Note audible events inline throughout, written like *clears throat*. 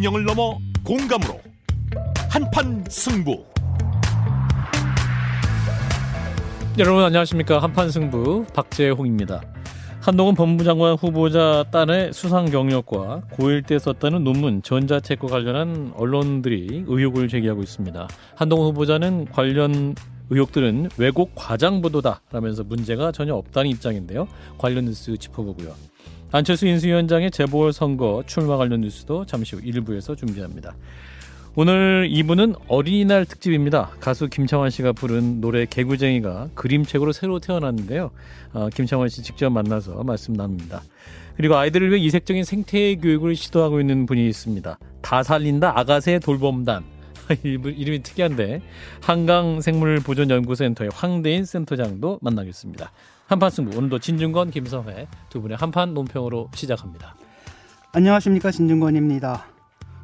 진영을 넘어 공감으로 한판 승부 여러분 안녕하십니까 한판 승부 박재홍입니다. 한동훈 법무장관 후보자 딸의 수상 경력과 고1 때 썼다는 논문 전자책과 관련한 언론들이 의혹을 제기하고 있습니다. 한동훈 후보자는 관련 의혹들은 왜곡 과장 보도다라면서 문제가 전혀 없다는 입장인데요. 관련 뉴스 짚어보고요. 안철수 인수위원장의 재보궐선거 출마 관련 뉴스도 잠시 후 1부에서 준비합니다. 오늘 2부는 어린이날 특집입니다. 가수 김창완 씨가 부른 노래 개구쟁이가 그림책으로 새로 태어났는데요. 어, 김창완 씨 직접 만나서 말씀 나눕니다. 그리고 아이들을 위해 이색적인 생태 교육을 시도하고 있는 분이 있습니다. 다 살린다 아가새 돌봄단. *laughs* 이름이 특이한데 한강생물보존연구센터의 황대인 센터장도 만나겠습니다. 한판 승부 오늘도 진중권 김성회 두 분의 한판 논평으로 시작합니다. 안녕하십니까 진중권입니다.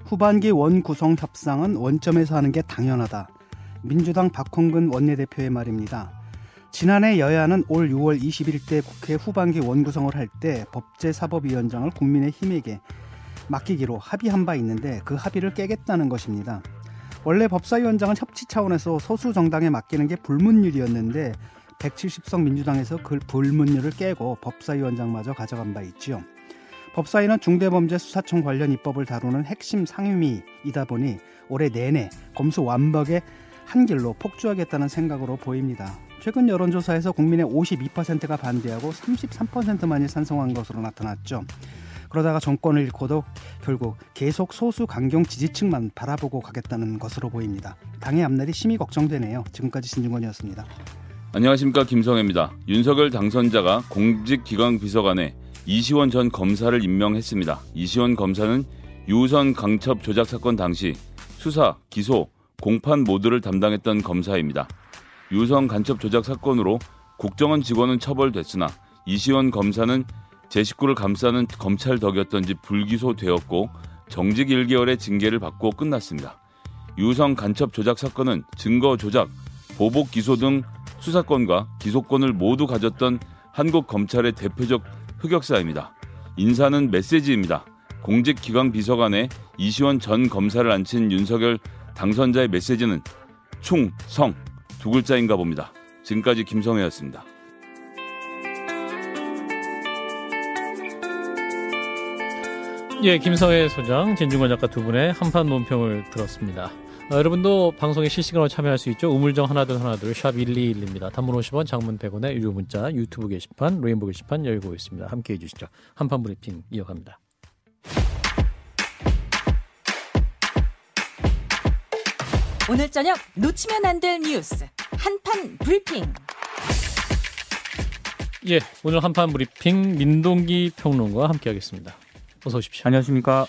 후반기 원 구성 협상은 원점에서 하는 게 당연하다. 민주당 박홍근 원내대표의 말입니다. 지난해 여야는 올 6월 21대 국회 후반기 원구성을 할 때 법제사법위원장을 국민의힘에게 맡기기로 합의한 바 있는데 그 합의를 깨겠다는 것입니다. 원래 법사위원장은 협치 차원에서 소수 정당에 맡기는 게 불문율이었는데 170석 민주당에서 그 불문율을 깨고 법사위원장마저 가져간 바 있지요. 법사위는 중대범죄수사청 관련 입법을 다루는 핵심 상임위이다 보니 올해 내내 검수 완벽의 한 길로 폭주하겠다는 생각으로 보입니다. 최근 여론조사에서 국민의 52%가 반대하고 33%만이 찬성한 것으로 나타났죠. 그러다가 정권을 잃고도 결국 계속 소수 강경 지지층만 바라보고 가겠다는 것으로 보입니다. 당의 앞날이 심히 걱정되네요. 지금까지 신중권이었습니다. 안녕하십니까 김성혜입니다. 윤석열 당선자가 공직기강 비서관에 이시원 전 검사를 임명했습니다. 이시원 검사는 유선 강첩 조작 사건 당시 수사, 기소, 공판 모두를 담당했던 검사입니다. 유선 간첩 조작 사건으로 국정원 직원은 처벌됐으나 이시원 검사는 제 식구를 감싸는 검찰 덕이었던지 불기소되었고 정직 1개월의 징계를 받고 끝났습니다. 유성 간첩 조작 사건은 증거 조작, 보복 기소 등 수사권과 기소권을 모두 가졌던 한국 검찰의 대표적 흑역사입니다. 인사는 메시지입니다. 공직기강 비서관에 이시원 전 검사를 앉힌 윤석열 당선자의 메시지는 충성 두 글자인가 봅니다. 지금까지 김성혜였습니다. 예, 김성혜 소장, 진중권 작가 두 분의 한판 논평을 들었습니다. 어, 여러분도 방송에 실시간으로 참여할 수 있죠. 우물정 하나둘 하나둘 샵 1212입니다. 단문 50원, 장문 100원의 유료 문자, 유튜브 게시판, 레인보 게시판 열고 있습니다. 함께 해 주시죠. 한판 브리핑 이어갑니다. 오늘 저녁 놓치면 안 될 뉴스 한판 브리핑. 예, 오늘 한판 브리핑 민동기 평론가와 함께하겠습니다. 어서 오십시오. 안녕하십니까.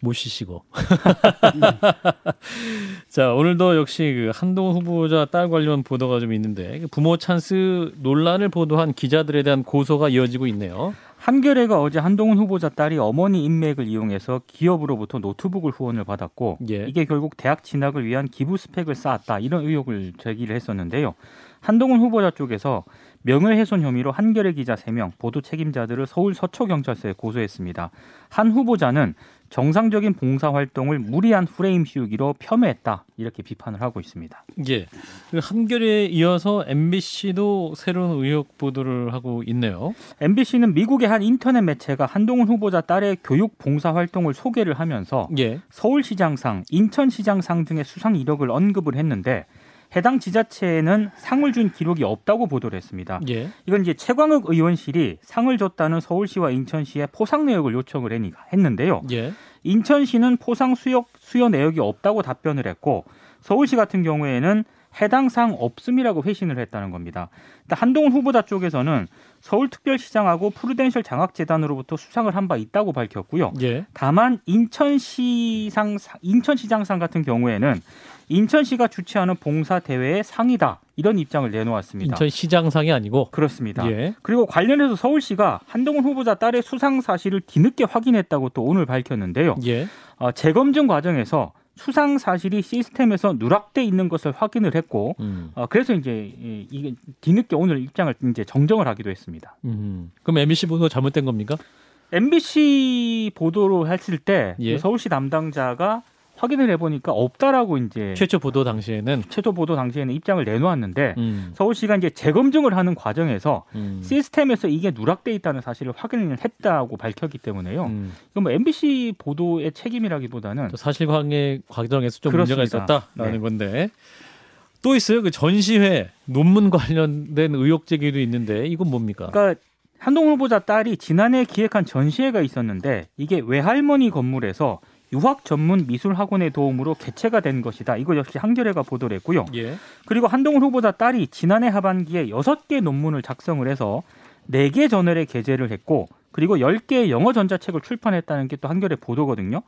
모시시고. *laughs* 자, 오늘도 역시 그 한동훈 후보자 딸 관련 보도가 좀 있는데 그 부모 찬스 논란을 보도한 기자들에 대한 고소가 이어지고 있네요. 한겨레가 어제 한동훈 후보자 딸이 어머니 인맥을 이용해서 기업으로부터 노트북을 후원을 받았고 예. 이게 결국 대학 진학을 위한 기부 스펙을 쌓았다 이런 의혹을 제기를 했었는데요. 한동훈 후보자 쪽에서 명예훼손 혐의로 한겨레 기자 3명, 보도 책임자들을 서울 서초경찰서에 고소했습니다. 한 후보자는 정상적인 봉사 활동을 무리한 프레임 씌우기로 폄훼했다 이렇게 비판을 하고 있습니다. 예. 그 한겨레에 이어서 MBC도 새로운 의혹 보도를 하고 있네요. MBC는 미국의 한 인터넷 매체가 한동훈 후보자 딸의 교육 봉사 활동을 소개를 하면서 예. 서울시장상, 인천시장상 등의 수상 이력을 언급을 했는데 해당 지자체에는 상을 준 기록이 없다고 보도를 했습니다. 예. 이건 이제 최광욱 의원실이 상을 줬다는 서울시와 인천시에 포상 내역을 요청을 했는데요. 예. 인천시는 포상 수역 수여 내역이 없다고 답변을 했고 서울시 같은 경우에는 해당 상 없음이라고 회신을 했다는 겁니다. 한동훈 후보자 쪽에서는 서울특별시장하고 프루덴셜 장학재단으로부터 수상을 한 바 있다고 밝혔고요. 예. 다만 인천시상 인천시장상 같은 경우에는 인천시가 주최하는 봉사 대회의 상이다 이런 입장을 내놓았습니다. 인천시장상이 아니고 그렇습니다. 예. 그리고 관련해서 서울시가 한동훈 후보자 딸의 수상 사실을 뒤늦게 확인했다고 또 오늘 밝혔는데요. 예. 어, 재검증 과정에서 수상 사실이 시스템에서 누락돼 있는 것을 확인을 했고 음. 어, 그래서 이제 이게 뒤늦게 오늘 입장을 이제 정정을 하기도 했습니다. 음. 그럼 MBC 보도 잘못된 겁니까? MBC 보도로 했을 때 예. 서울시 담당자가 확인을 해보니까 없다라고 이제 최초 보도 당시에는 최초 보도 당시에는 입장을 내놓았는데 음. 서울시가 이제 재검증을 하는 과정에서 음. 시스템에서 이게 누락돼 있다는 사실을 확인을 했다고 밝혔기 때문에요. 음. 이건 뭐 MBC 보도의 책임이라기보다는 사실관계 과정에서 좀 그렇습니다. 문제가 있었다라는 네. 건데 또 있어요. 그 전시회 논문 관련된 의혹 제기도 있는데 이건 뭡니까? 그러니까 한동 후보자 딸이 지난해 기획한 전시회가 있었는데 이게 외할머니 건물에서 유학 전문 미술 학원의 도움으로 개최가 된 것이다. 이거 역시 한겨레가 보도를 했고요. 예. 그리고 한동훈 후보자 딸이 지난해 하반기에 여섯 개 논문을 작성을 해서 네 개 저널에 게재를 했고 그리고 10개의 영어 전자책을 출판했다는 게 또 한겨레 보도거든요.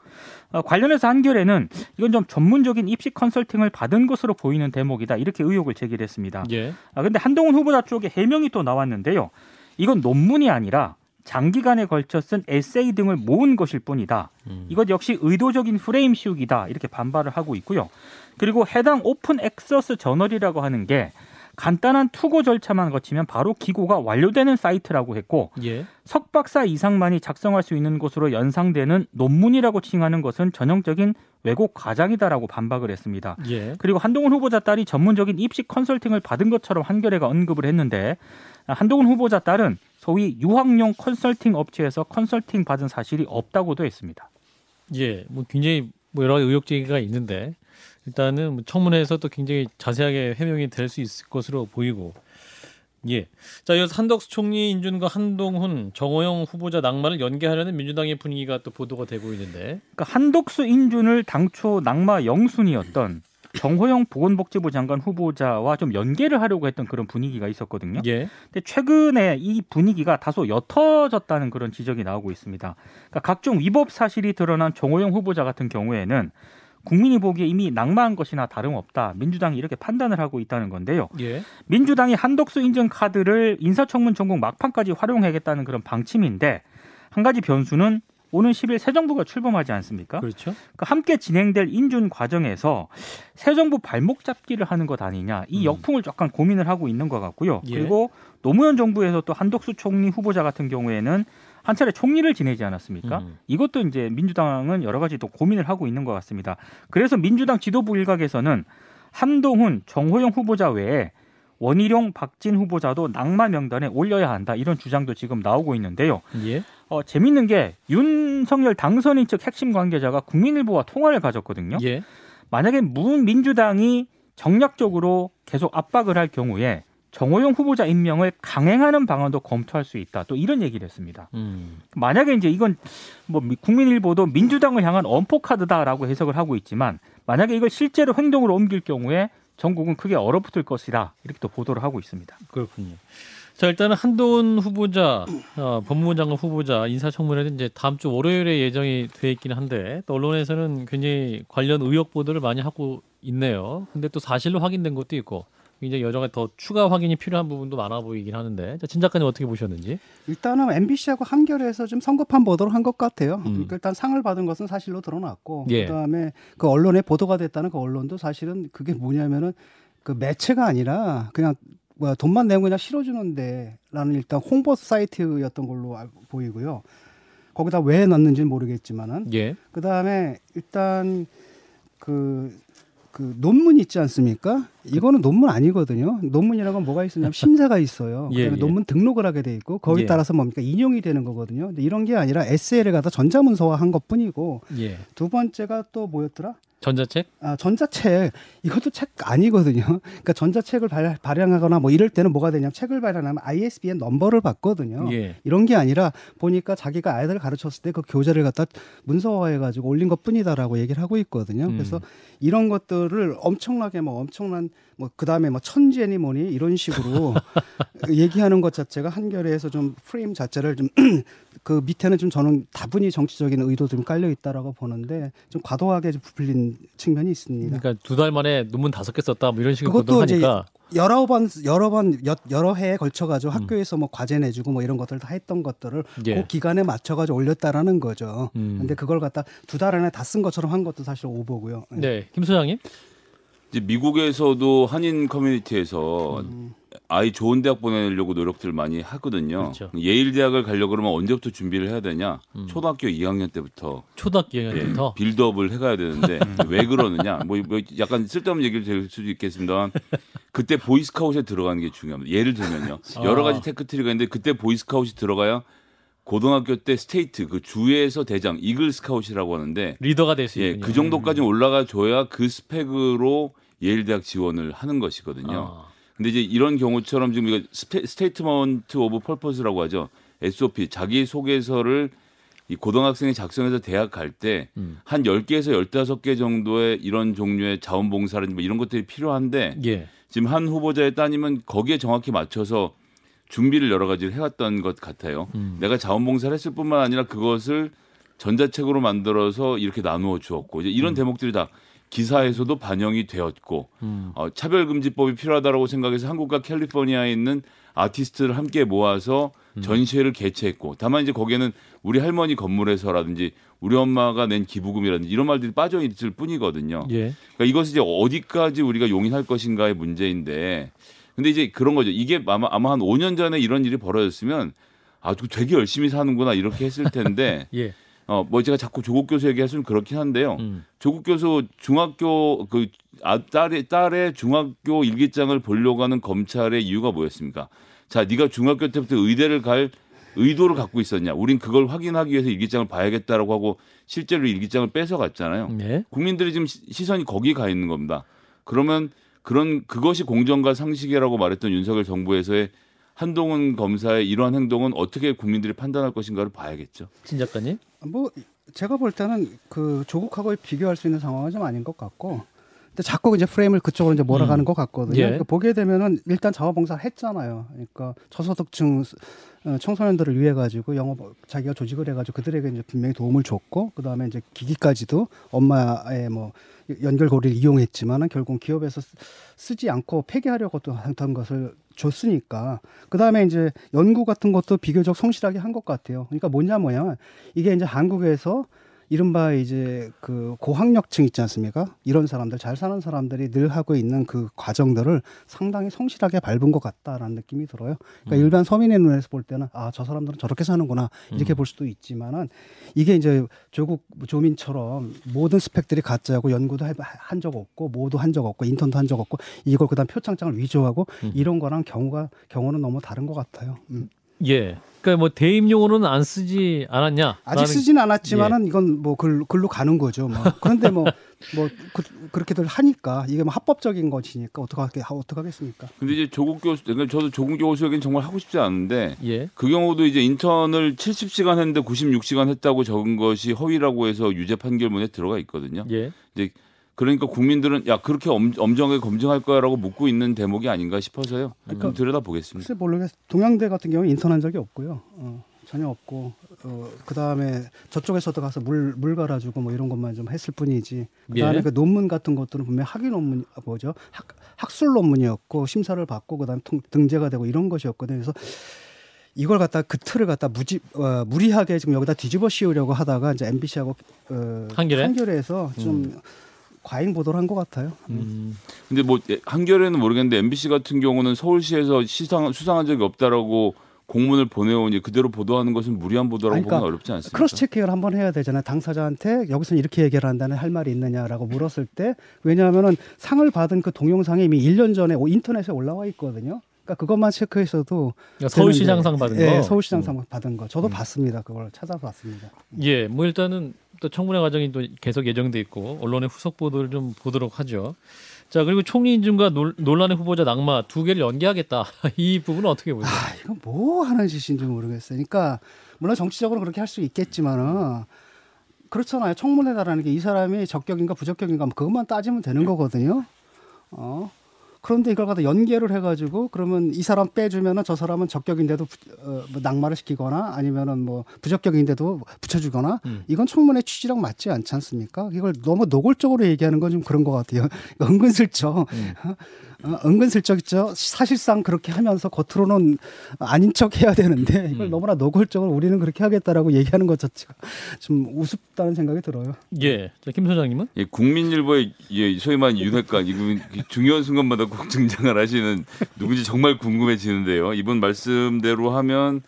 어, 관련해서 한겨레는 이건 좀 전문적인 입시 컨설팅을 받은 것으로 보이는 대목이다. 이렇게 의혹을 제기를 했습니다. 예. 아, 근데 한동훈 후보자 쪽에 해명이 또 나왔는데요. 이건 논문이 아니라 장기간에 걸쳐 쓴 에세이 등을 모은 것일 뿐이다. 음. 이것 역시 의도적인 프레임 씌우기다. 이렇게 반발을 하고 있고요. 그리고 해당 open access 저널이라고 하는 게 간단한 투고 절차만 거치면 바로 기고가 완료되는 사이트라고 했고 예. 석 박사 이상만이 작성할 수 있는 곳으로 연상되는 논문이라고 칭하는 것은 전형적인 왜곡 과장이다라고 반박을 했습니다. 예. 그리고 한동훈 후보자 딸이 전문적인 입시 컨설팅을 받은 것처럼 한겨레가 언급을 했는데 한동훈 후보자 딸은 소위 유학용 컨설팅 업체에서 컨설팅 받은 사실이 없다고도 했습니다. 예, 뭐 굉장히 뭐 여러 가지 의혹 제기가 있는데 일단은 뭐 청문회에서 도 굉장히 자세하게 해명이 될 수 있을 것으로 보이고 예. 자, 이어서 한덕수 총리 인준과 한동훈, 정호영 후보자 낙마를 연계하려는 민주당의 분위기가 또 보도가 되고 있는데. 그러니까 한덕수 인준을 당초 낙마 영순이었던 정호영 보건복지부 장관 후보자와 좀 연계를 하려고 했던 그런 분위기가 있었거든요. 예. 근데 최근에 이 분위기가 다소 옅어졌다는 그런 지적이 나오고 있습니다. 그러니까 각종 위법 사실이 드러난 정호영 후보자 같은 경우에는 국민이 보기에 이미 낙마한 것이나 다름없다. 민주당이 이렇게 판단을 하고 있다는 건데요. 예. 민주당이 한덕수 인증 카드를 인사청문 전국 막판까지 활용하겠다는 그런 방침인데 한 가지 변수는 오는 10일 새 정부가 출범하지 않습니까? 그렇죠. 그러니까 함께 진행될 인준 과정에서 새 정부 발목 잡기를 하는 것 아니냐 이 음. 역풍을 약간 고민을 하고 있는 것 같고요. 예. 그리고 노무현 정부에서 또 한덕수 총리 후보자 같은 경우에는 한 차례 총리를 지내지 않았습니까? 음. 이것도 이제 민주당은 여러 가지 또 고민을 하고 있는 것 같습니다. 그래서 민주당 지도부 일각에서는 한동훈, 정호영 후보자 외에 원희룡, 박진 후보자도 낙마 명단에 올려야 한다 이런 주장도 지금 나오고 있는데요. 예. 어, 재밌는 게 윤석열 당선인 측 핵심 관계자가 국민일보와 통화를 가졌거든요. 예. 만약에 문민주당이 정략적으로 계속 압박을 할 경우에 정호영 후보자 임명을 강행하는 방안도 검토할 수 있다. 또 이런 얘기를 했습니다. 음. 만약에 이제 이건 뭐 국민일보도 민주당을 향한 엄포 카드다라고 해석을 하고 있지만 만약에 이걸 실제로 행동으로 옮길 경우에 전국은 크게 얼어붙을 것이다. 이렇게 또 보도를 하고 있습니다. 그렇군요. 자 일단은 한동훈 후보자, 어, 법무부 장관 후보자 인사청문회는 이제 다음 주 월요일에 예정이 돼 있기는 한데 또 언론에서는 굉장히 관련 의혹 보도를 많이 하고 있네요. 근데 또 사실로 확인된 것도 있고 굉장히 여전히 더 추가 확인이 필요한 부분도 많아 보이긴 하는데 진 작가님 어떻게 보셨는지? 일단은 MBC하고 한겨레에서 좀 성급한 보도를 한 것 같아요. 음. 그러니까 일단 상을 받은 것은 사실로 드러났고 예. 그다음에 그 언론에 보도가 됐다는 그 언론도 사실은 그게 뭐냐면은 그 매체가 아니라 그냥 뭐야 돈만 내면 그냥 실어주는데라는 일단 홍보 사이트였던 걸로 보이고요. 거기다 왜 넣는지는 모르겠지만은 예. 그다음에 일단 그 그 논문 있지 않습니까? 이거는 논문 아니거든요. 논문이라고 는 뭐가 있었냐면 심사가 있어요. *laughs* 예, 예. 논문 등록을 하게 돼 있고 거기에 예. 따라서 뭡니까 인용이 되는 거거든요. 근데 이런 게 아니라 에세이를 갖다 전자문서화 한 것뿐이고 예. 두 번째가 또 뭐였더라? 전자책? 아, 전자책. 이것도 책 아니거든요. *laughs* 그러니까 전자책을 발, 발행하거나 뭐 이럴 때는 뭐가 되냐면 책을 발행하면 ISBN 넘버를 받거든요. 예. 이런 게 아니라 보니까 자기가 아이들을 가르쳤을 때 그 교재를 갖다 문서화해 가지고 올린 것 뿐이다라고 얘기를 하고 있거든요. 음. 그래서 이런 것들을 엄청나게 뭐 엄청난 뭐 그다음에 뭐 천재니 뭐니 이런 식으로 *laughs* 얘기하는 것 자체가 한겨레에서 좀 프레임 자체를 좀 *clears throat* 그 밑에는 좀 저는 다분히 정치적인 의도도 좀 깔려 있다라고 보는데 좀 과도하게 부풀린 측면이 있습니다. 그러니까 두 달 만에 논문 다섯 개 썼다 뭐 이런 식으로 그것도 하니까 여러 번 여러 번 여러 해에 걸쳐 가지고 음. 학교에서 뭐 과제 내주고 뭐 이런 것들 다 했던 것들을 예. 그 기간에 맞춰 가지고 올렸다라는 거죠. 음. 근데 그걸 갖다 두 달 안에 다 쓴 것처럼 한 것도 사실 오보고요. 네, 김 소장님. 이제 미국에서도 한인 커뮤니티에서 음. 아이 좋은 대학 보내려고 노력들 많이 하거든요. 그렇죠. 예일 대학을 가려고 그러면 언제부터 준비를 해야 되냐? 음. 초등학교 2학년 때부터 초등학교 2학년 예, 때부터 빌드업을 해가야 되는데 음. 왜 그러느냐? 뭐, 뭐 약간 쓸데없는 얘기를 될 수도 있겠습니다만 그때 보이스카웃에 들어가는 게 중요합니다. 예를 들면요. 여러 가지 아. tech tree가 있는데 그때 보이스카웃이 들어가야 고등학교 때 state 그 주에서 대장 Eagle Scout이라고 하는데 리더가 될수 예, 그 정도까지 올라가 줘야 그 스펙으로 예일 대학 지원을 하는 것이거든요. 아. 근데 이제 이런 경우처럼 지금 이거 state, statement of purpose라고 하죠. SOP 자기 소개서를 이 고등학생이 작성해서 대학 갈 때한 음. 10개에서 15개 정도의 이런 종류의 자원봉사라든지 뭐 이런 것들이 필요한데 예. 지금 한 후보자의 따님은 거기에 정확히 맞춰서 준비를 여러 가지를 해왔던 것 같아요. 음. 내가 자원봉사를 했을 뿐만 아니라 그것을 전자책으로 만들어서 이렇게 나누어 주었고 이제 이런 음. 대목들이 다 기사에서도 반영이 되었고 음. 어, 차별금지법이 필요하다라고 생각해서 한국과 캘리포니아에 있는 아티스트를 함께 모아서 음. 전시회를 개최했고 다만 이제 거기에는 우리 할머니 건물에서라든지 우리 엄마가 낸 기부금이라든지 이런 말들이 빠져 있을 뿐이거든요. 예. 그러니까 이것을 이제 어디까지 우리가 용인할 것인가의 문제인데 근데 이제 그런 거죠. 이게 아마, 아마 한 5년 전에 이런 일이 벌어졌으면 아, 되게 열심히 사는구나 이렇게 했을 텐데. *laughs* 예. 어, 뭐 제가 자꾸 조국 교수 얘기했으면 그렇긴 한데요. 음. 조국 교수 중학교 그 아, 딸의 딸의 중학교 일기장을 보려고 하는 검찰의 이유가 뭐였습니까? 자, 네가 중학교 때부터 의대를 갈 의도를 갖고 있었냐? 우린 그걸 확인하기 위해서 일기장을 봐야겠다라고 하고 실제로 일기장을 뺏어 갔잖아요. 네. 국민들이 지금 시선이 거기 가 있는 겁니다. 그러면 그런 그것이 공정과 상식이라고 말했던 윤석열 정부에서의 한동훈 검사의 이러한 행동은 어떻게 국민들이 판단할 것인가를 봐야겠죠. 진 작가님? 뭐 제가 볼 때는 그 조국하고 비교할 수 있는 상황은 좀 아닌 것 같고 근데 자꾸 이제 프레임을 그쪽으로 이제 몰아가는 음. 것 같거든요. 예. 그러니까 보게 되면은 일단 자원봉사를 했잖아요. 그러니까 저소득층 어, 청소년들을 위해 가지고 영업 자기가 조직을 해가지고 그들에게 이제 분명히 도움을 줬고 그 다음에 이제 기기까지도 엄마의 뭐 연결고리를 이용했지만은 결국 기업에서 쓰지 않고 폐기하려고 또 했던 것을 줬으니까 그 다음에 이제 연구 같은 것도 비교적 성실하게 한 것 같아요. 그러니까 뭐냐 뭐냐 이게 이제 한국에서 이른바 이제 그 고학력층 있지 않습니까? 이런 사람들 잘 사는 사람들이 늘 하고 있는 그 과정들을 상당히 성실하게 밟은 것 같다라는 느낌이 들어요. 그러니까 음. 일반 서민의 눈에서 볼 때는 아 저 사람들은 저렇게 사는구나 이렇게 음. 볼 수도 있지만은 이게 이제 조국 조민처럼 모든 스펙들이 가짜고 연구도 한 적 없고 모두 한 적 없고 인턴도 한 적 없고 이걸 그다음 표창장을 위조하고 음. 이런 거랑 경우가 경우는 너무 다른 것 같아요. 음. 예. 그러니까 뭐 대입용으로는 안 쓰지 않았냐? 아직 쓰진 않았지만은 예. 이건 뭐 글, 글로 가는 거죠. 뭐. 그런데 뭐뭐 *laughs* 뭐 그, 렇게들 하니까 이게 뭐 합법적인 것이니까 어떻게 어떻게 하겠습니까? 근데 이제 조국 교수, 그러니까 저도 조국 교수에겐 정말 하고 싶지 않은데 예. 그 경우도 이제 인턴을 70시간 했는데 96시간 했다고 적은 것이 허위라고 해서 유죄 판결문에 들어가 있거든요. 예. 이제 그러니까 국민들은 야 그렇게 엄, 정하게 검증할 거야라고 묻고 있는 대목이 아닌가 싶어서요. 그러니까, 들여다 보겠습니다. 글쎄 모르겠. 동양대 같은 경우 인턴한 적이 없고요. 어, 전혀 없고 어, 그 다음에 저쪽에서도 가서 물물 갈아주고 뭐 이런 것만 좀 했을 뿐이지. 그 다음에 예. 그 논문 같은 것들은 분명 학위 논문 아, 뭐죠? 학, 학술 논문이었고 심사를 받고 그다음에 통, 등재가 되고 이런 것이었거든요. 그래서 이걸 갖다 그 틀을 갖다 무지 어, 무리하게 지금 여기다 뒤집어 씌우려고 하다가 이제 MBC하고 어, 한결에? 한결에서 좀 음. 과잉 보도를 한 것 같아요. 음. 근데 뭐 예, 한겨레는 모르겠는데 MBC 같은 경우는 서울시에서 시상 수상한 적이 없다라고 공문을 보내오니 그대로 보도하는 것은 무리한 보도라고 그러니까 보면 어렵지 않습니까? 크로스 체크를 한번 해야 되잖아요. 당사자한테 여기서 이렇게 얘기를 한다는 할 말이 있느냐라고 물었을 때 왜냐하면은 상을 받은 그 동영상이 이미 1년 전에 인터넷에 올라와 있거든요. 그러니까 그것만 체크해서도 그러니까 서울시장상 받은 거. 네, 서울시장상 음. 받은 거. 저도 음. 봤습니다. 그걸 찾아봤습니다. 예, 뭐 일단은 또 청문회 과정이 또 계속 예정돼 있고 언론의 후속 보도를 좀 보도록 하죠. 자 그리고 총리 인준과 논란의 후보자 낙마 두 개를 연계하겠다. *laughs* 이 부분은 어떻게 보세요? 아, 이건 뭐 하는 짓인지 모르겠어요. 그러니까 물론 정치적으로 그렇게 할 수 있겠지만은 그렇잖아요. 청문회다라는 게 이 사람이 적격인가 부적격인가 뭐 그것만 따지면 되는 거거든요. 어. 그런데 이걸 갖다 연계를 해가지고 그러면 이 사람 빼주면은 저 사람은 적격인데도 어, 뭐 낙마를 시키거나 아니면은 뭐 부적격인데도 붙여주거나 음. 이건 청문회 취지랑 맞지 않지 않습니까? 이걸 너무 노골적으로 얘기하는 건 좀 그런 것 같아요. *laughs* 은근슬쩍 음. *laughs* 어, 은근슬쩍 있죠. 사실상 그렇게 하면서 겉으로는 아닌 척 해야 되는데 이걸 음. 너무나 노골적으로 우리는 그렇게 하겠다라고 얘기하는 것 자체가 좀 우습다는 생각이 들어요. 예. 자, 김 소장님은? 예, 국민일보의 예, 소위 말하는 윤핵관 이분 중요한 순간마다 꼭 등장을 하시는 누군지 정말 궁금해지는데요. 이분 말씀대로 하면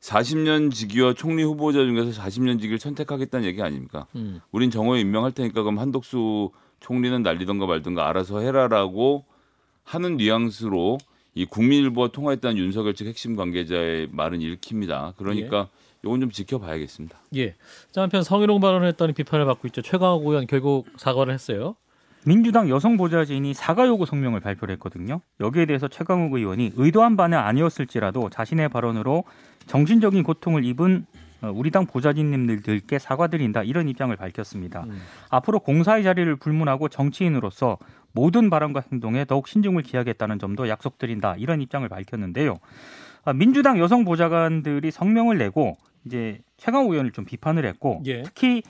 40년 직위와 총리 후보자 중에서 40년 직위를 선택하겠다는 얘기 아닙니까? 음. 우린 정호에 임명할 테니까 그럼 한독수 총리는 날리던가 말던가 알아서 해라라고 하는 뉘앙스로 이 국민일보와 통화했다는 윤석열 측 핵심 관계자의 말은 읽힙니다. 그러니까 예. 이건 좀 지켜봐야겠습니다. 예. 자 한편 성희롱 발언을 했다는 비판을 받고 있죠. 최강욱 의원 결국 사과를 했어요. 민주당 여성 보좌진이 사과 요구 성명을 발표를 했거든요. 여기에 대해서 최강욱 의원이 의도한 바는 아니었을지라도 자신의 발언으로 정신적인 고통을 입은 어, 우리 당 보좌진님들께 사과드린다 이런 입장을 밝혔습니다. 음. 앞으로 공사의 자리를 불문하고 정치인으로서 모든 발언과 행동에 더욱 신중을 기하겠다는 점도 약속드린다 이런 입장을 밝혔는데요. 아, 민주당 여성 보좌관들이 성명을 내고 이제 최강욱 의원을 좀 비판을 했고 예. 특히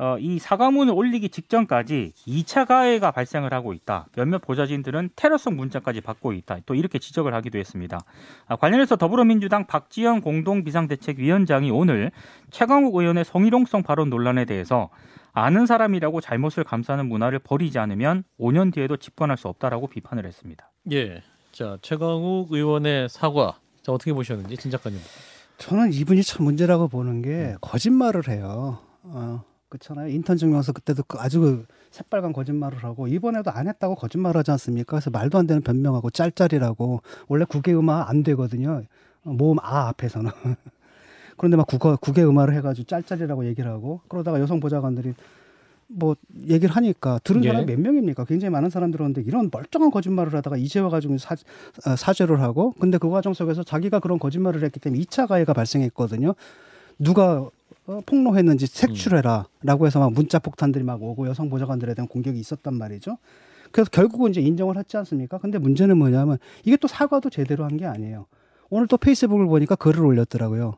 어, 이 사과문을 올리기 직전까지 2차 가해가 발생을 하고 있다. 몇몇 보좌진들은 테러성 문자까지 받고 있다. 또 이렇게 지적을 하기도 했습니다. 아, 관련해서 더불어민주당 박지영 공동비상대책위원장이 오늘 최강욱 의원의 성희롱성 발언 논란에 대해서 아는 사람이라고 잘못을 감싸는 문화를 버리지 않으면 5년 뒤에도 집권할 수 없다라고 비판을 했습니다. 예. 자, 최강욱 의원의 사과. 자, 어떻게 보셨는지 진 작가님. 저는 이분이 참 문제라고 보는 게 거짓말을 해요. 어, 그렇잖아요. 인턴 증명서 그때도 그 아주 그 새빨간 거짓말을 하고 이번에도 안 했다고 거짓말하지 않습니까? 그래서 말도 안 되는 변명하고 짤짤이라고 원래 국외음악 안 되거든요. 모음 아 앞에서는 *laughs* 그런데 막 국어 국외 음악을 해가지고 짤짤이라고 얘기를 하고 그러다가 여성 보좌관들이 뭐 얘기를 하니까 들은 사람이 예. 몇 명입니까? 굉장히 많은 사람들 오는데 이런 멀쩡한 거짓말을 하다가 이제 와가지고 사, 어, 사죄를 하고 근데 그 과정 속에서 자기가 그런 거짓말을 했기 때문에 2차 가해가 발생했거든요. 누가 어, 폭로했는지 색출해라라고 해서 막 문자 폭탄들이 막 오고 여성 보좌관들에 대한 공격이 있었단 말이죠. 그래서 결국은 이제 인정을 했지 않습니까? 근데 문제는 뭐냐면 이게 또 사과도 제대로 한 게 아니에요. 오늘 또 페이스북을 보니까 글을 올렸더라고요.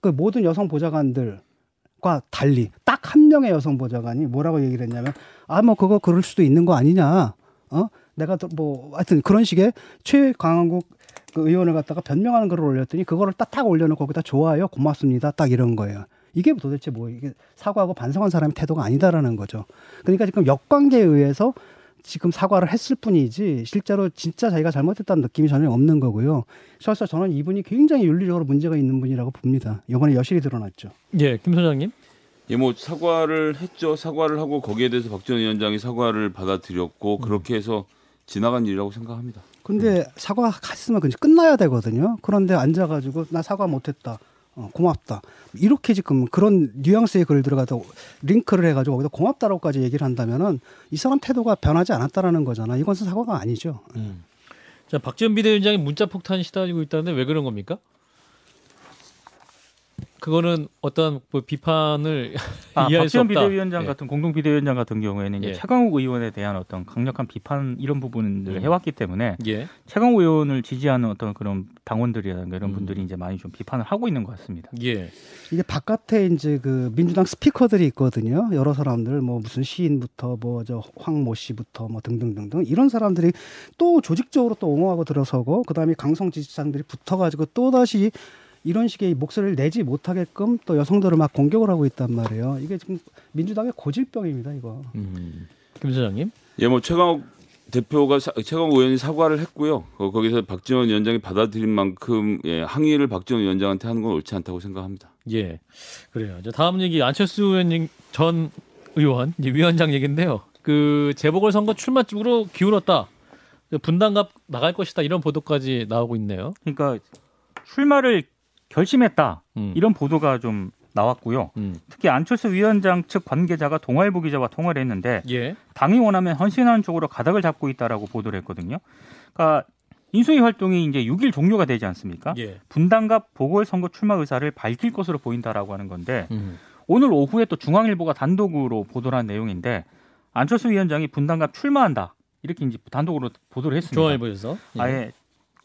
그 모든 여성 보좌관들과 달리 딱 한 명의 여성 보좌관이 뭐라고 얘기를 했냐면 아 뭐 그거 그럴 수도 있는 거 아니냐. 어? 내가 뭐 하여튼 그런 식의 최강한국 그 의원을 갖다가 변명하는 글을 올렸더니 그거를 딱딱 올려놓고 거기다 좋아요 고맙습니다 딱 이런 거예요. 이게 도대체 뭐 이게 사과하고 반성한 사람의 태도가 아니다라는 거죠. 그러니까 지금 역관계에 의해서 지금 사과를 했을 뿐이지 실제로 진짜 자기가 잘못했다는 느낌이 전혀 없는 거고요. 그래서 저는 이분이 굉장히 윤리적으로 문제가 있는 분이라고 봅니다. 이번에 여실히 드러났죠. 예, 김 소장님. 예, 뭐 사과를 했죠. 사과를 하고 거기에 대해서 박지원 위원장이 사과를 받아들였고 음. 그렇게 해서 지나간 일이라고 생각합니다. 근데 음. 사과 했으면 끝나야 되거든요. 그런데 앉아가지고 나 사과 못했다. 어, 고맙다. 이렇게 지금 그런 뉘앙스의 글을 들어가서 링크를 해가지고 거기다 고맙다라고까지 얘기를 한다면은 이 사람 태도가 변하지 않았다라는 거잖아. 이건 사과가 아니죠. 음. 자, 박지원 비대위원장이 문자 폭탄 시달리고 있다는데 왜 그런 겁니까? 그거는 어떤 뭐 비판을 아, 이해할 박지원 비대위원장 예. 같은 공동 비대위원장 같은 경우에는 이제 예. 최강욱 의원에 대한 어떤 강력한 비판 이런 부분들을 음. 해왔기 때문에 예. 최강욱 의원을 지지하는 어떤 그런 당원들이라든가 이런 음. 분들이 이제 많이 좀 비판을 하고 있는 것 같습니다. 예. 이게 바깥에 이제 그 민주당 스피커들이 있거든요. 여러 사람들 뭐 무슨 시인부터 뭐 저 황 모 씨부터 뭐 등등등등 이런 사람들이 또 조직적으로 또 옹호하고 들어서고 그다음에 강성 지지자들이 붙어가지고 또 다시 이런 식의 목소리를 내지 못하게끔 또 여성들을 막 공격을 하고 있단 말이에요. 이게 지금 민주당의 고질병입니다, 이거. 음. 김 소장님? 예, 뭐 최강욱 대표가 사, 최강욱 의원이 사과를 했고요. 어, 거기서 박지원 위원장이 받아들인 만큼 예, 항의를 박지원 위원장한테 하는 건 옳지 않다고 생각합니다. 예, 그래요. 자, 다음 얘기 안철수 의원 전 의원 이제 위원장 얘기인데요. 그 재보궐 선거 출마 쪽으로 기울었다. 분당갑 나갈 것이다 이런 보도까지 나오고 있네요. 그러니까 출마를 결심했다 음. 이런 보도가 좀 나왔고요. 음. 특히 안철수 위원장 측 관계자가 동아일보 기자와 통화를 했는데 예. 당이 원하면 헌신하는 쪽으로 가닥을 잡고 있다라고 보도를 했거든요. 그러니까 인수위 활동이 이제 6일 종료가 되지 않습니까? 예. 분당갑 보궐선거 출마 의사를 밝힐 것으로 보인다라고 하는 건데 음. 오늘 오후에 또 중앙일보가 단독으로 보도를 한 내용인데 안철수 위원장이 분당갑 출마한다 이렇게 이제 단독으로 보도를 했습니다. 중앙일보에서 예. 아예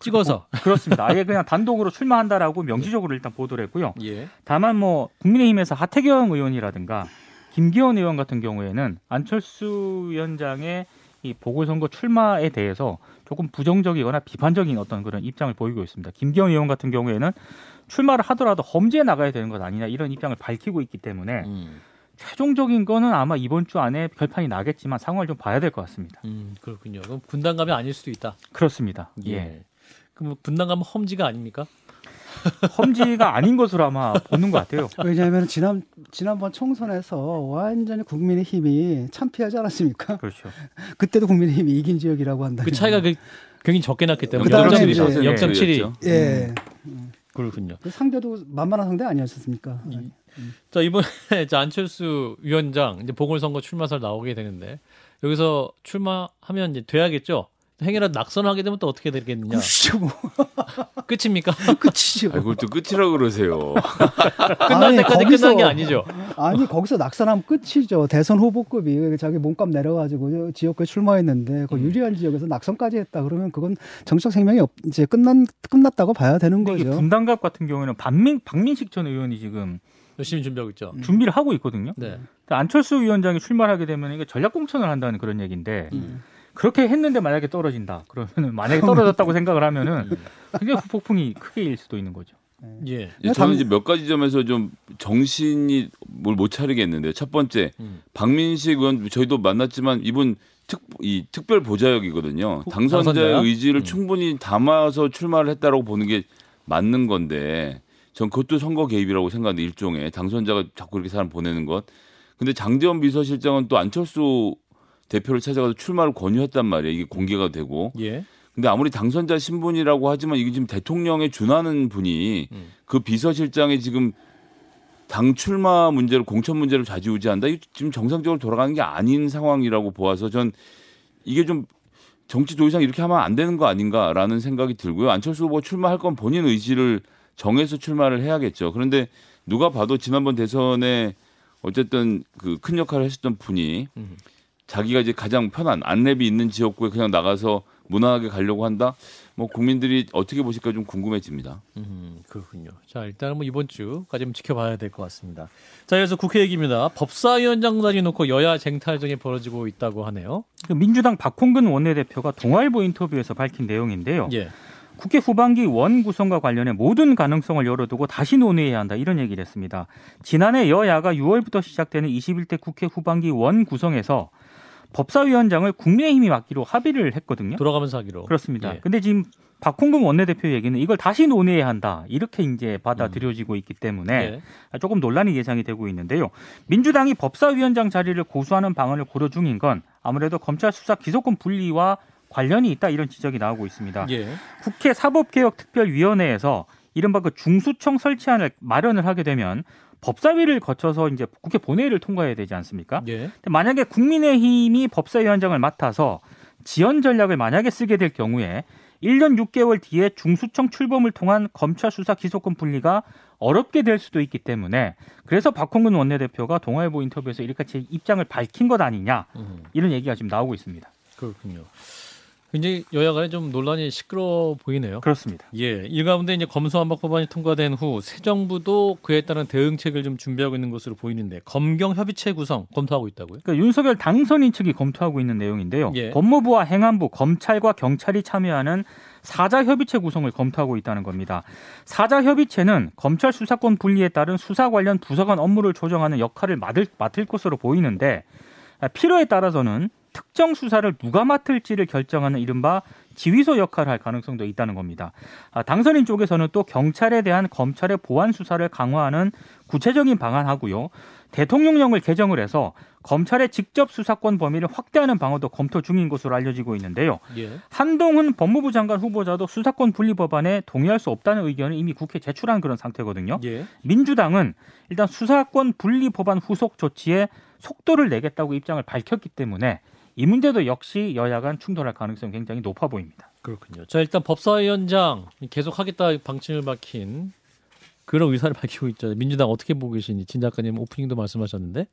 찍어서 그, 그렇습니다. 아예 그냥 단독으로 출마한다라고 *laughs* 명시적으로 일단 보도를 했고요. 예. 다만 뭐 국민의힘에서 하태경 의원이라든가 김기현 의원 같은 경우에는 안철수 위원장의 이 보궐선거 출마에 대해서 조금 부정적이거나 비판적인 어떤 그런 입장을 보이고 있습니다. 김기현 의원 같은 경우에는 출마를 하더라도 험지에 나가야 되는 것 아니냐 이런 입장을 밝히고 있기 때문에 음. 최종적인 거는 아마 이번 주 안에 결판이 나겠지만 상황을 좀 봐야 될 것 같습니다. 음, 그렇군요. 그럼 분당감이 아닐 수도 있다. 그렇습니다. 예. 예. 그럼 분당감은 험지가 아닙니까? *laughs* 험지가 아닌 것으로 아마 보는 것 같아요. 왜냐하면 지난 지난번 총선에서 완전히 국민의힘이 참피하지 않았습니까? 그렇죠. *laughs* 그때도 국민의힘이 이긴 지역이라고 한다. 그 차이가 그 굉장히 적게 났기 때문에 0.7이. 예. 음. 그렇군요. 그 상대도 만만한 상대 아니었습니까? 음. 자 이번에 *laughs* 안철수 위원장 이제 보궐선거 출마설 나오게 되는데 여기서 출마하면 이제 돼야겠죠. 행여라도 낙선하게 되면 또 어떻게 되겠느냐. 그렇죠. 뭐. *laughs* 끝입니까? *laughs* 끝이죠. 아, 그걸 또 끝이라고 그러세요. *laughs* 끝날 아니, 때까지 거기서, 끝난 게 아니죠. 아니 거기서 낙선하면 끝이죠. 대선 후보급이 자기 몸값 내려가지고 지역구에 출마했는데 그 유리한 지역에서 낙선까지 했다 그러면 그건 정치적 생명이 없, 이제 끝난 끝났다고 봐야 되는 거죠. 분당갑 같은 경우에는 박민 박민식 전 의원이 지금 열심히 준비하고 있죠. 준비를 하고 있거든요. 네. 안철수 위원장이 출마하게 되면 이게 전략 공천을 한다는 그런 얘기인데. 음. 그렇게 했는데 만약에 떨어진다. 그러면 만약에 떨어졌다고 생각을 하면은 굉장히 폭풍이 크게 일 수도 있는 거죠. 예. 예. 저는 이제 몇 가지 점에서 좀 정신이 뭘 못 차리겠는데 첫 번째 음. 박민식 의원 저희도 만났지만 이분 특 이 특별 보좌역이거든요. 당선자의 의지를 음. 충분히 담아서 출마를 했다라고 보는 게 맞는 건데 전 그것도 선거 개입이라고 생각하는데 일종의 당선자가 자꾸 이렇게 사람 보내는 것. 근데 장재원 비서실장은 또 안철수 대표를 찾아가서 출마를 권유했단 말이에요. 이게 공개가 되고. 예. 근데 아무리 당선자 신분이라고 하지만 이게 지금 대통령에 준하는 분이 음. 그 비서실장이 지금 당 출마 문제를 공천 문제를 좌지우지한다. 이게 지금 정상적으로 돌아가는 게 아닌 상황이라고 보아서 전 이게 좀 정치 도의상 이렇게 하면 안 되는 거 아닌가라는 생각이 들고요. 안철수 후보 출마할 건 본인 의지를 정해서 출마를 해야겠죠. 그런데 누가 봐도 지난번 대선에 어쨌든 그 큰 역할을 했었던 분이 음. 자기가 이제 가장 편한 안랩이 있는 지역구에 그냥 나가서 무난하게 가려고 한다. 뭐 국민들이 어떻게 보실까 좀 궁금해집니다. 음, 그렇군요. 자, 일단은 뭐 이번 주까지 좀 지켜봐야 될 것 같습니다. 자, 그래서 국회 얘기입니다. 법사위원장단이 놓고 여야 쟁탈전이 벌어지고 있다고 하네요. 그 민주당 박홍근 원내대표가 동아일보 인터뷰에서 밝힌 내용인데요. 예. 국회 후반기 원 구성과 관련해 모든 가능성을 열어두고 다시 논의해야 한다 이런 얘기를 했습니다. 지난해 여야가 6월부터 시작되는 21대 국회 후반기 원 구성에서 법사위원장을 국민의힘이 맡기로 합의를 했거든요. 돌아가면서 하기로. 그렇습니다. 예. 근데 지금 박홍근 원내대표 얘기는 이걸 다시 논의해야 한다. 이렇게 이제 받아들여지고 있기 때문에 예. 조금 논란이 예상이 되고 있는데요. 민주당이 법사위원장 자리를 고수하는 방안을 고려 중인 건 아무래도 검찰 수사 기소권 분리와 관련이 있다 이런 지적이 나오고 있습니다. 예. 국회 사법개혁특별위원회에서 이른바 그 중수청 설치안을 마련을 하게 되면 법사위를 거쳐서 이제 국회 본회의를 통과해야 되지 않습니까? 예. 근데 만약에 국민의힘이 법사위원장을 맡아서 지연 전략을 만약에 쓰게 될 경우에 1년 6개월 뒤에 중수청 출범을 통한 검찰 수사 기소권 분리가 어렵게 될 수도 있기 때문에 그래서 박홍근 원내대표가 동아일보 인터뷰에서 이렇게 입장을 밝힌 것 아니냐 음. 이런 얘기가 지금 나오고 있습니다. 그렇군요. 굉장히 여야 간에 좀 논란이 시끄러워 보이네요. 그렇습니다. 예. 이 가운데 이제 검수완박 법안이 통과된 후 새 정부도 그에 따른 대응책을 좀 준비하고 있는 것으로 보이는데 검경 협의체 구성 검토하고 있다고요? 그러니까 윤석열 당선인 측이 검토하고 있는 내용인데요. 예. 법무부와 행안부, 검찰과 경찰이 참여하는 사자 협의체 구성을 검토하고 있다는 겁니다. 사자 협의체는 검찰 수사권 분리에 따른 수사 관련 부서 간 업무를 조정하는 역할을 맡을, 맡을 것으로 보이는데 필요에 따라서는 특정 수사를 누가 맡을지를 결정하는 이른바 지휘소 역할을 할 가능성도 있다는 겁니다. 아, 당선인 쪽에서는 또 경찰에 대한 검찰의 보안 수사를 강화하는 구체적인 방안하고요. 대통령령을 개정을 해서 검찰의 직접 수사권 범위를 확대하는 방안도 검토 중인 것으로 알려지고 있는데요. 예. 한동훈 법무부 장관 후보자도 수사권 분리 법안에 동의할 수 없다는 의견을 이미 국회에 제출한 그런 상태거든요. 예. 민주당은 일단 수사권 분리 법안 후속 조치에 속도를 내겠다고 입장을 밝혔기 때문에 이 문제도 역시 여야 간 충돌할 가능성이 굉장히 높아 보입니다. 그렇군요. 자 일단 법사위원장 계속 하겠다 방침을 밝힌 그런 의사를 *laughs* 밝히고 있죠. 민주당 어떻게 보고 계시니? 진 작가님 오프닝도 말씀하셨는데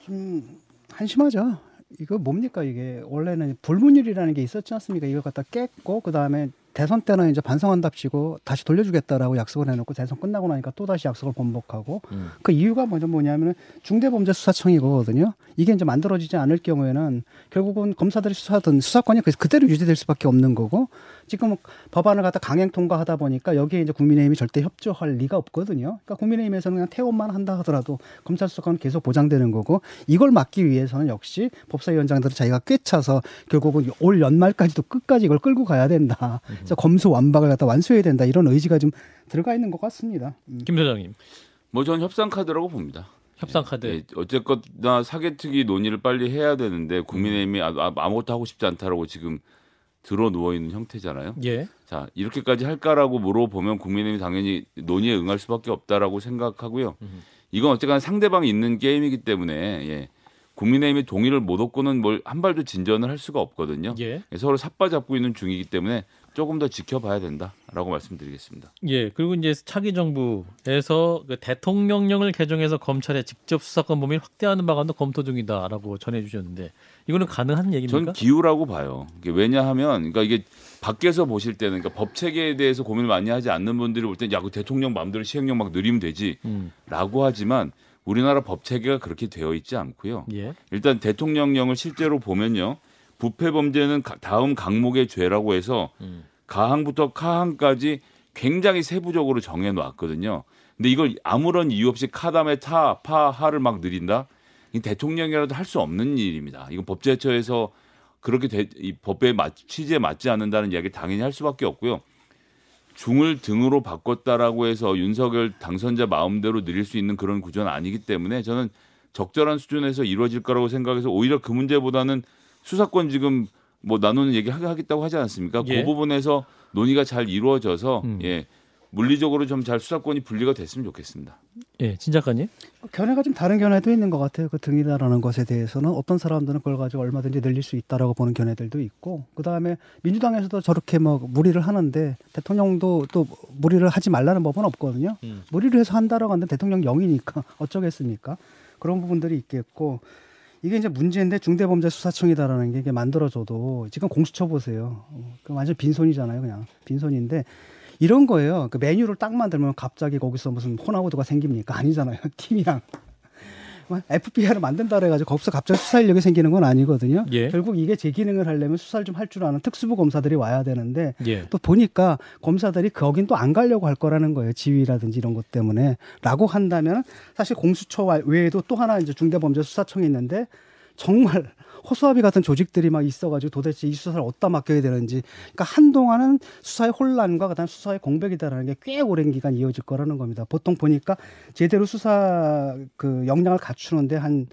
좀 한심하죠. 이거 뭡니까 이게 원래는 불문율이라는 게 있었지 않습니까? 이걸 갖다 깼고 그 다음에 대선 때는 이제 반성한답시고 다시 돌려주겠다라고 약속을 해놓고 대선 끝나고 나니까 또 다시 약속을 번복하고 음. 그 이유가 먼저 뭐냐면은 중대범죄수사청이거든요. 이게 이제 만들어지지 않을 경우에는 결국은 검사들이 수사하던 수사권이 그, 그대로 유지될 수밖에 없는 거고 지금 법안을 갖다 강행 통과하다 보니까 여기에 이제 국민의힘이 절대 협조할 리가 없거든요. 그러니까 국민의힘에서는 그냥 태원만 한다 하더라도 검찰 수사권은 계속 보장되는 거고 이걸 막기 위해서는 역시 법사위원장들은 자기가 꿰차서 결국은 올 연말까지도 끝까지 이걸 끌고 가야 된다. 그래서 검수 완박을 갖다 완수해야 된다. 이런 의지가 좀 들어가 있는 것 같습니다. 음. 김 소장님. 뭐 저는 협상 카드라고 봅니다. 협상 카드. 예, 어쨌거나 사개특위 논의를 빨리 해야 되는데 국민의힘이 아, 아, 아무것도 하고 싶지 않다라고 지금 들어 누워 있는 형태잖아요. 예. 자 이렇게까지 할까라고 물어보면 국민의힘이 당연히 논의에 응할 수밖에 없다라고 생각하고요. 음. 이건 어쨌거나 상대방이 있는 게임이기 때문에 예. 국민의힘이 동의를 못 얻고는 뭘 한 발도 진전을 할 수가 없거든요. 예. 서로 삿바 잡고 있는 중이기 때문에 조금 더 지켜봐야 된다라고 말씀드리겠습니다. 예, 그리고 이제 차기 정부에서 그 대통령령을 개정해서 검찰의 직접 수사권 범위를 확대하는 방안도 검토 중이다라고 전해주셨는데 이거는 가능한 얘기입니까? 전 기우라고 봐요. 왜냐하면 그러니까 이게 밖에서 보실 때는 그러니까 법 체계에 대해서 고민을 많이 하지 않는 분들이 볼 때는 야그 대통령 마음대로 시행령 막 늘리면 되지라고 음. 하지만 우리나라 법 체계가 그렇게 되어 있지 않고요. 예. 일단 대통령령을 실제로 보면요. 부패 범죄는 다음 강목의 죄라고 해서 음. 가항부터 카항까지 굉장히 세부적으로 정해 놓았거든요. 근데 이걸 아무런 이유 없이 카담에 타, 파, 하를 막 늘린다? 이 대통령이라도 할 수 없는 일입니다. 이건 법제처에서 그렇게 대, 이 법의 맞, 취지에 맞지 않는다는 이야기 당연히 할 수밖에 없고요. 중을 등으로 바꿨다라고 해서 윤석열 당선자 마음대로 늘릴 수 있는 그런 구조는 아니기 때문에 저는 적절한 수준에서 이루어질 거라고 생각해서 오히려 그 문제보다는 수사권 지금 뭐 나누는 얘기 하겠다고 하지 않았습니까? 그 예. 그 부분에서 논의가 잘 이루어져서 음. 예. 물리적으로 좀 잘 수사권이 분리가 됐으면 좋겠습니다. 예, 진 작가님. 견해가 좀 다른 견해도 있는 것 같아요. 그 등이다라는 것에 대해서는 어떤 사람들은 그걸 가지고 얼마든지 늘릴 수 있다라고 보는 견해들도 있고, 그 다음에 민주당에서도 저렇게 뭐 무리를 하는데 대통령도 또 무리를 하지 말라는 법은 없거든요. 음. 무리를 해서 한다라고 하는데 대통령 영이니까 *laughs* 어쩌겠습니까? 그런 부분들이 있겠고, 이게 이제 문제인데 중대범죄수사청이다라는 게 이게 만들어져도 지금 공수처 보세요. 그 완전 빈손이잖아요, 그냥 빈손인데 이런 거예요. 그 메뉴를 딱 만들면 갑자기 거기서 무슨 호나우드가 생깁니까? 아니잖아요. *laughs* 팀이랑 FBI를 만든다 그래가지고 거기서 갑자기 수사 인력이 생기는 건 아니거든요. 예. 결국 이게 제 기능을 하려면 수사를 좀 할 줄 아는 특수부 검사들이 와야 되는데 예. 또 보니까 검사들이 거긴 또 안 가려고 할 거라는 거예요. 지위라든지 이런 것 때문에. 라고 한다면 사실 공수처 외에도 또 하나 이제 중대범죄수사청이 있는데 정말 호수아비 같은 조직들이 막 있어가지고 도대체 이 수사를 어디다 맡겨야 되는지 그러니까 한동안은 수사의 혼란과 그다음 수사의 공백이다라는 게 꽤 오랜 기간 이어질 거라는 겁니다. 보통 보니까 제대로 수사 그 역량을 갖추는데 한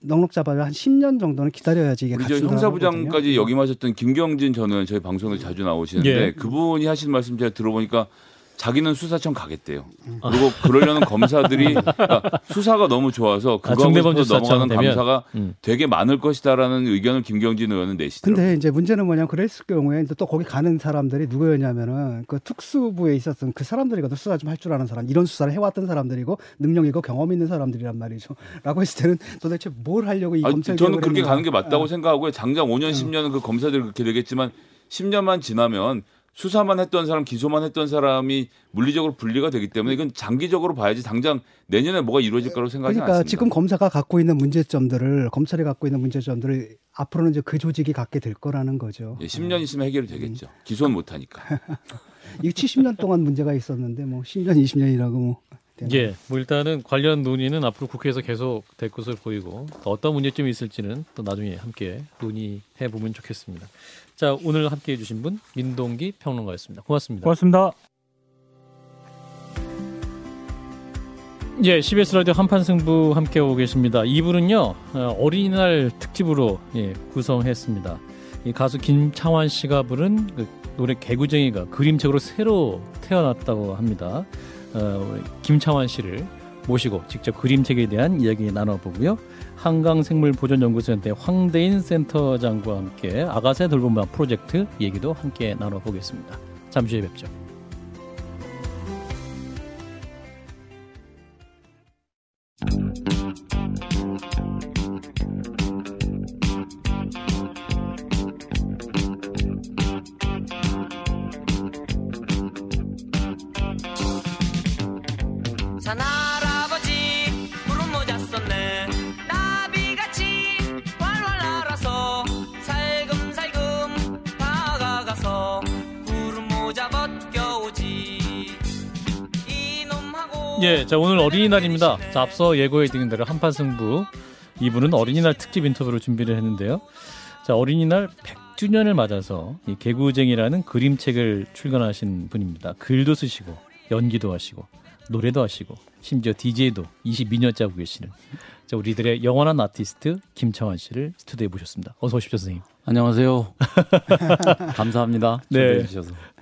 넉넉 잡아야 한 10년 정도는 기다려야지 이게 우리 형사부장까지 역임하셨던 김경진 전은 저희 방송에 자주 나오시는데 예. 그분이 하신 말씀 제가 들어보니까 자기는 수사청 가겠대요. 그리고 그러려는 검사들이 *laughs* 그러니까 수사가 너무 좋아서 그거 아, 넘어가는 감사가 음. 되게 많을 것이다라는 의견을 김경진 의원은 내시더라고요. 근데 이제 문제는 뭐냐면 그랬을 경우에 또 거기 가는 사람들이 누구였냐면은 그 특수부에 있었던 그 사람들이거든 수사 좀 할 줄 아는 사람, 이런 수사를 해왔던 사람들이고 능력 있고 경험 있는 사람들이란 말이죠. *laughs* 라고 했을 때는 도대체 뭘 하려고 이 검찰 저는 그렇게 가는 게 맞다고 어. 생각하고요. 장장 5년, 10년은 그 검사들이 그렇게 되겠지만 10년만 지나면 수사만 했던 사람, 기소만 했던 사람이 물리적으로 분리가 되기 때문에 이건 장기적으로 봐야지 당장 내년에 뭐가 이루어질 거라고 생각하지 그러니까 않습니다. 지금 검사가 갖고 있는 문제점들을 검찰이 갖고 있는 문제점들을 앞으로는 이제 그 조직이 갖게 될 거라는 거죠. 예, 10년 있으면 해결이 되겠죠. 음. 기소는 못 하니까. *laughs* 이 70년 동안 문제가 있었는데 뭐 10년, 20년이라고 뭐 예, 뭐 일단은 관련 논의는 앞으로 국회에서 계속 될 것을 보이고 어떤 문제점이 있을지는 또 나중에 함께 논의해 보면 좋겠습니다. 자, 오늘 함께 해 주신 분 민동기 평론가였습니다. 고맙습니다. 고맙습니다. 예, CBS 라디오 한판 승부 함께 오고 계십니다. 2부는요 어, 어린이날 특집으로 예, 구성했습니다. 이 가수 김창완 씨가 부른 그 노래 개구쟁이가 그림책으로 새로 태어났다고 합니다. 어, 김창완 씨를 모시고 직접 그림책에 대한 이야기 나눠보고요. 한강생물보존연구센터 황대인 센터장과 함께 아가새 돌봄방 프로젝트 얘기도 함께 나눠보겠습니다. 잠시 후에 뵙죠. 예, 자 오늘 어린이날입니다. 자 앞서 예고해드린 대로 한판 승부 2부는 어린이날 특집 인터뷰를 준비를 했는데요. 자 어린이날 100주년을 맞아서 이 개구쟁이라는 그림책을 출간하신 분입니다. 글도 쓰시고 연기도 하시고 노래도 하시고 심지어 DJ도 22년째 하고 계시는 자 우리들의 영원한 아티스트 김창환 씨를 스튜디오에 모셨습니다. 어서 오십시오, 선생님. 안녕하세요. *laughs* 감사합니다. 네.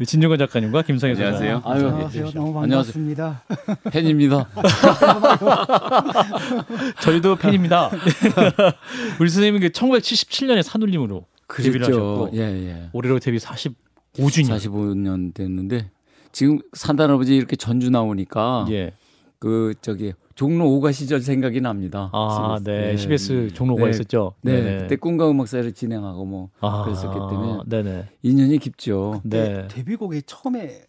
진중권 작가님과 김성현 안녕하세요. 아유, 안녕하세요. 너무 반갑습니다. 안녕하세요. *laughs* 팬입니다. *laughs* 저희도 팬입니다. 우리 선생님은 1977년에 산울림으로 데뷔를 하셨고 예, 예. 올해로 데뷔 45주년. 45년 됐는데 지금 산다아버지 이렇게 전주 나오니까 예. 그 저기 종로 5가 시절 생각이 납니다. 아, CBS. 네. CBS 종로가 네. 있었죠. 네. 네네. 그때 꿈과 음악사를 진행하고 뭐 아, 그랬었기 때문에 네네. 인연이 깊죠. 네. 데뷔곡이 처음에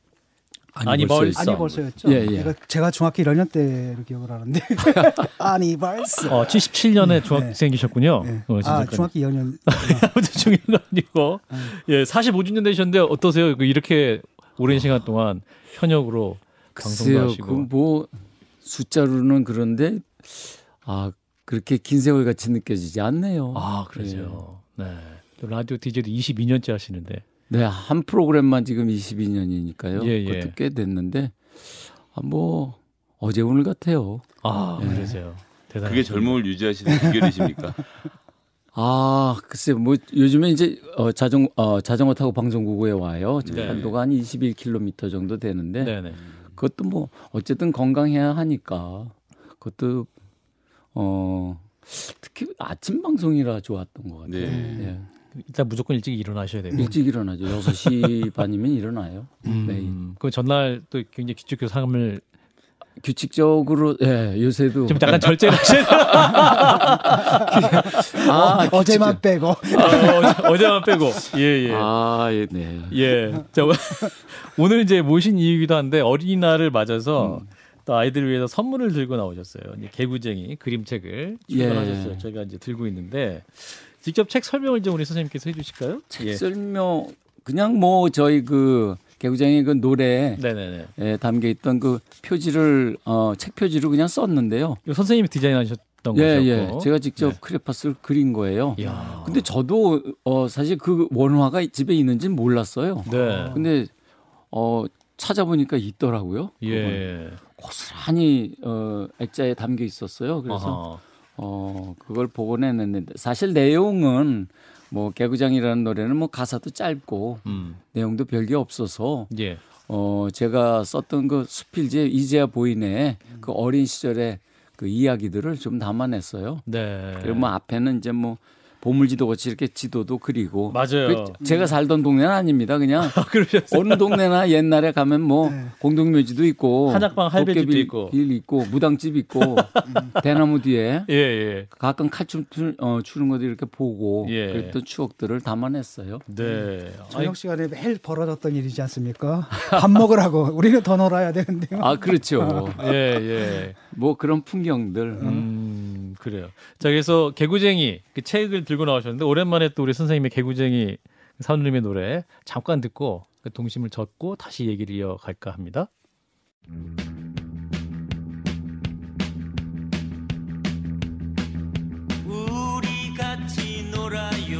아니, 벌써. 아니 벌써였죠. 예, 예. 제가, 제가 중학교 1학년 때로 기억을 하는데 *laughs* *laughs* 아니 벌써. 어, 77년에 중학생이셨군요. 네. 어, 아 진짜. 중학교 2학년. *laughs* 아무튼 중요한 건 아니고. 예, 45주년 되셨는데 어떠세요? 그 이렇게 오랜 시간 동안 현역으로 방송도 글쎄요. 하시고. 그뭐 숫자로는 그런데 아 그렇게 긴 세월 같이 느껴지지 않네요. 아, 그러세요. 네. 또 라디오 DJ도 22년째 하시는데. 네, 한 프로그램만 지금 22년이니까요. 예, 예. 그것도 꽤 됐는데 아, 뭐 어제 오늘 같아요. 아, 네. 그러세요. 대단히. 그게 젊음을 유지하시는 비결이십니까? *laughs* 아, 글쎄 뭐 요즘에 이제 어, 자전 어, 자전거 타고 방송국에 와요. 지금 네. 한도가 한 21km 정도 되는데 네 네. 그것도 뭐 어쨌든 건강해야 하니까 그것도 어 특히 아침 방송이라 좋았던 것 같아요. 네. 예. 일단 무조건 일찍 일어나셔야 되고. 일찍 일어나죠. 6시 *laughs* 반이면 일어나요. 네. 음, 그 전날 또 굉장히 기초교 상을 규칙적으로 예, 요새도 좀 약간 절제를 하셔야 돼요. *laughs* 아, 어제만 빼고. 아, 어제, 어제만 빼고. 예, 예. 아, 예, 네. 예. 자, *laughs* 오늘 이제 모신 이유기도 한데 어린이날을 맞아서 음. 또 아이들을 위해서 선물을 들고 나오셨어요. 이제 개구쟁이 그림책을 출간하셨어요. 예. 저희가 이제 들고 있는데 직접 책 설명을 좀 우리 선생님께서 해주실까요? 책 예. 설명 그냥 뭐 저희 그 개구장의 그 노래에 네네네. 담겨 있던 그 표지를 어, 책 표지를 그냥 썼는데요. 선생님이 디자인하셨던 예, 거죠? 예. 제가 직접 네. 크레파스를 그린 거예요. 이야. 근데 저도 어, 사실 그 원화가 집에 있는지는 몰랐어요. 네. 근데 어, 찾아보니까 있더라고요. 예. 고스란히 어, 액자에 담겨 있었어요. 그래서 아하. 어, 그걸 했는데 사실 내용은 뭐 개구장이라는 노래는 뭐 가사도 짧고 음. 내용도 별게 없어서 예. 어, 제가 썼던 그 수필지에 이제야 보이네 그 어린 시절의 그 이야기들을 좀 담아냈어요. 네. 그리고 뭐 앞에는 이제 뭐 보물지도 같이 이렇게 지도도 그리고 맞아요. 그 제가 살던 동네는 아닙니다. 그냥 *laughs* 아, 그러셨어요. 어느 동네나 옛날에 가면 뭐 네. 공동묘지도 있고 한약방 할배집도 있고. 길 있고 무당집 있고 *laughs* 대나무 뒤에 예, 예. 가끔 칼춤 추, 어, 추는 것도 이렇게 보고 예. 그랬던 추억들을 담아냈어요. 네. 저녁 시간에 매일 벌어졌던 일이지 않습니까? 밥 먹으라고 우리는 더 놀아야 되는데요. 아 그렇죠. 예, 예. 뭐 그런 풍경들. 음, 그래요. 자, 그래서 개구쟁이 그 책을 들고 나오셨는데 오랜만에 또 우리 선생님의 개구쟁이 사누님의 노래 잠깐 듣고 그 동심을 젓고 다시 얘기를 이어갈까 합니다. 우리 같이 놀아요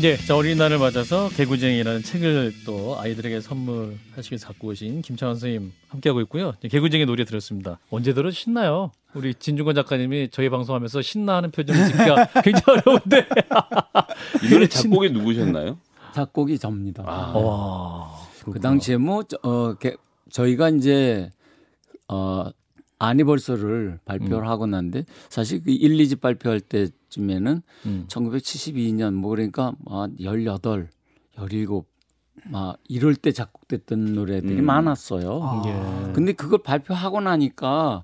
네, 자 어린이날을 맞아서 개구쟁이라는 책을 또 아이들에게 선물하시기 갖고 오신 김창원 선생님 함께하고 있고요. 이제 개구쟁이 노래 들었습니다. 언제 들어도 신나요. 우리 진중권 작가님이 저희 방송하면서 신나하는 표정을 짓기가 *laughs* 굉장히 어려운데. 이 노래 *laughs* 작곡이 누구셨나요? 작곡이 접니다. 아. 와. 그 당시에 뭐 저- 어, 게- 저희가 이제 어 아니벌서를 발표를 하고 난데 사실 그 1, 2집 발표할 때 쯤에는 음. 1972년 뭐 그러니까 막 18, 17, 막 이럴 때 작곡됐던 노래들이 음. 많았어요. 아. 예. 근데 그걸 발표하고 나니까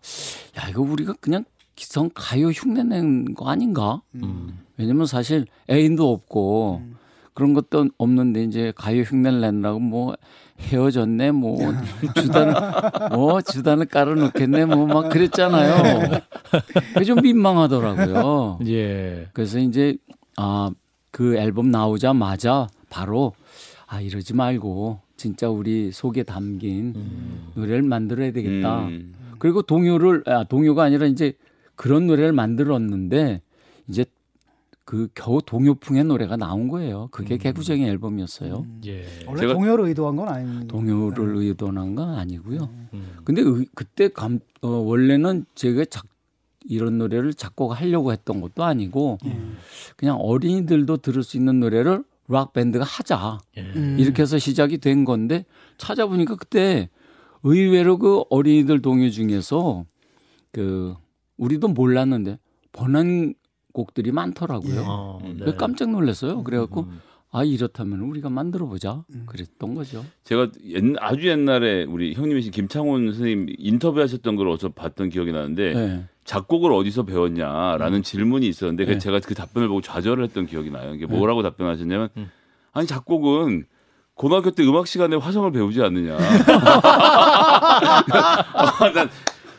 야 이거 우리가 그냥 기성 가요 흉내 낸 거 아닌가? 음. 왜냐면 사실 애인도 없고 음. 그런 것도 없는데 이제 가요 흉내를 내느라고 뭐 헤어졌네 뭐 주단을 뭐 주단을 깔아놓겠네 뭐 막 그랬잖아요. 그게 좀 민망하더라고요. 예. 그래서 이제 아 그 앨범 나오자마자 바로 아 이러지 말고 진짜 우리 속에 담긴 노래를 만들어야 되겠다. 음. 그리고 동요를 아 동요가 아니라 이제 그런 노래를 만들었는데 이제 그 겨우 동요풍의 노래가 나온 거예요. 그게 개구쟁이 앨범이었어요. 예. 원래 동요를 의도한 건 아닙니다. 동요를 의도한 건 아니고요. 음. 근데 의- 그때 감, 어, 원래는 제가 작, 이런 노래를 작곡하려고 했던 것도 아니고 음. 그냥 어린이들도 들을 수 있는 노래를 락 밴드가 하자 예. 음. 이렇게 해서 시작이 된 건데 찾아보니까 그때 의외로 그 어린이들 동요 중에서 그 우리도 몰랐는데 번안 곡들이 많더라고요. 어, 네. 그래서 깜짝 놀랐어요. 그래갖고 음. 아 이렇다면 우리가 만들어 보자 그랬던 거죠. 제가 옛, 아주 옛날에 우리 형님이신 김창훈 선생님 인터뷰하셨던 걸 어디서 봤던 기억이 나는데 네. 작곡을 어디서 배웠냐라는 질문이 있었는데 그 네. 제가 그 답변을 보고 좌절을 했던 기억이 나요. 이게 뭐라고 답변하셨냐면 음. 아니 작곡은 고등학교 때 음악 시간에 화성을 배우지 않느냐. *laughs* *laughs* 아, 난,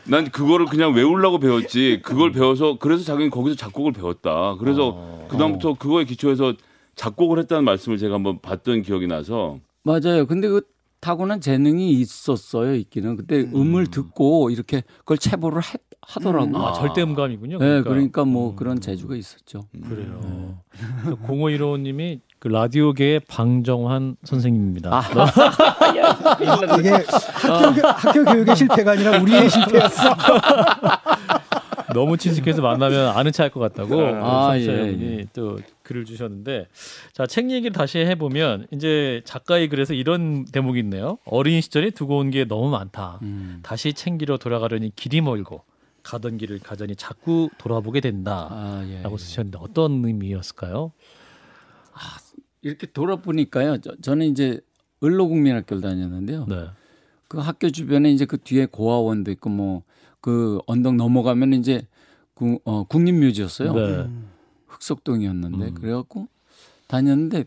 난 그거를 그냥 외우려고 배웠지. 그걸 배워서 그래서 자기는 거기서 작곡을 배웠다. 그래서 어. 그다음부터 그거에 기초해서 작곡을 했다는 말씀을 제가 한번 봤던 기억이 나서 맞아요. 근데 그 타고난 재능이 있었어요. 있기는 그때 음. 을 듣고 이렇게 그걸 체보를 했- 하더라고요. 아, 절대 음감이군요. 네, 그러니까. 그러니까 뭐 음. 그런 재주가 있었죠. 그래요. 0515님이 그 라디오계의 방정환 선생님입니다. 아. *laughs* 이게 학교, 교- 학교 교육의 실패가 아니라 우리의 실패였어. *laughs* 너무 친숙해서 만나면 아는 체할 것 같다고 아, 청취자 예, 예. 또 글을 주셨는데 자책 얘기를 다시 해보면 이제 작가의 글에서 이런 대목이 있네요. 어린 시절에 두고 온 게 너무 많다. 음. 다시 챙기러 돌아가려니 길이 멀고 가던 길을 가자니 자꾸 돌아보게 된다라고 아, 예. 쓰셨는데 어떤 의미였을까요? 이렇게 돌아보니까요. 저, 저는 이제 을로국민학교를 다녔는데요. 네. 그 학교 주변에 이제 그 뒤에 고아원도 있고 뭐 그 언덕 넘어가면 이제 구, 어, 국립묘지였어요. 네. 흑석동이었는데 음. 그래갖고 다녔는데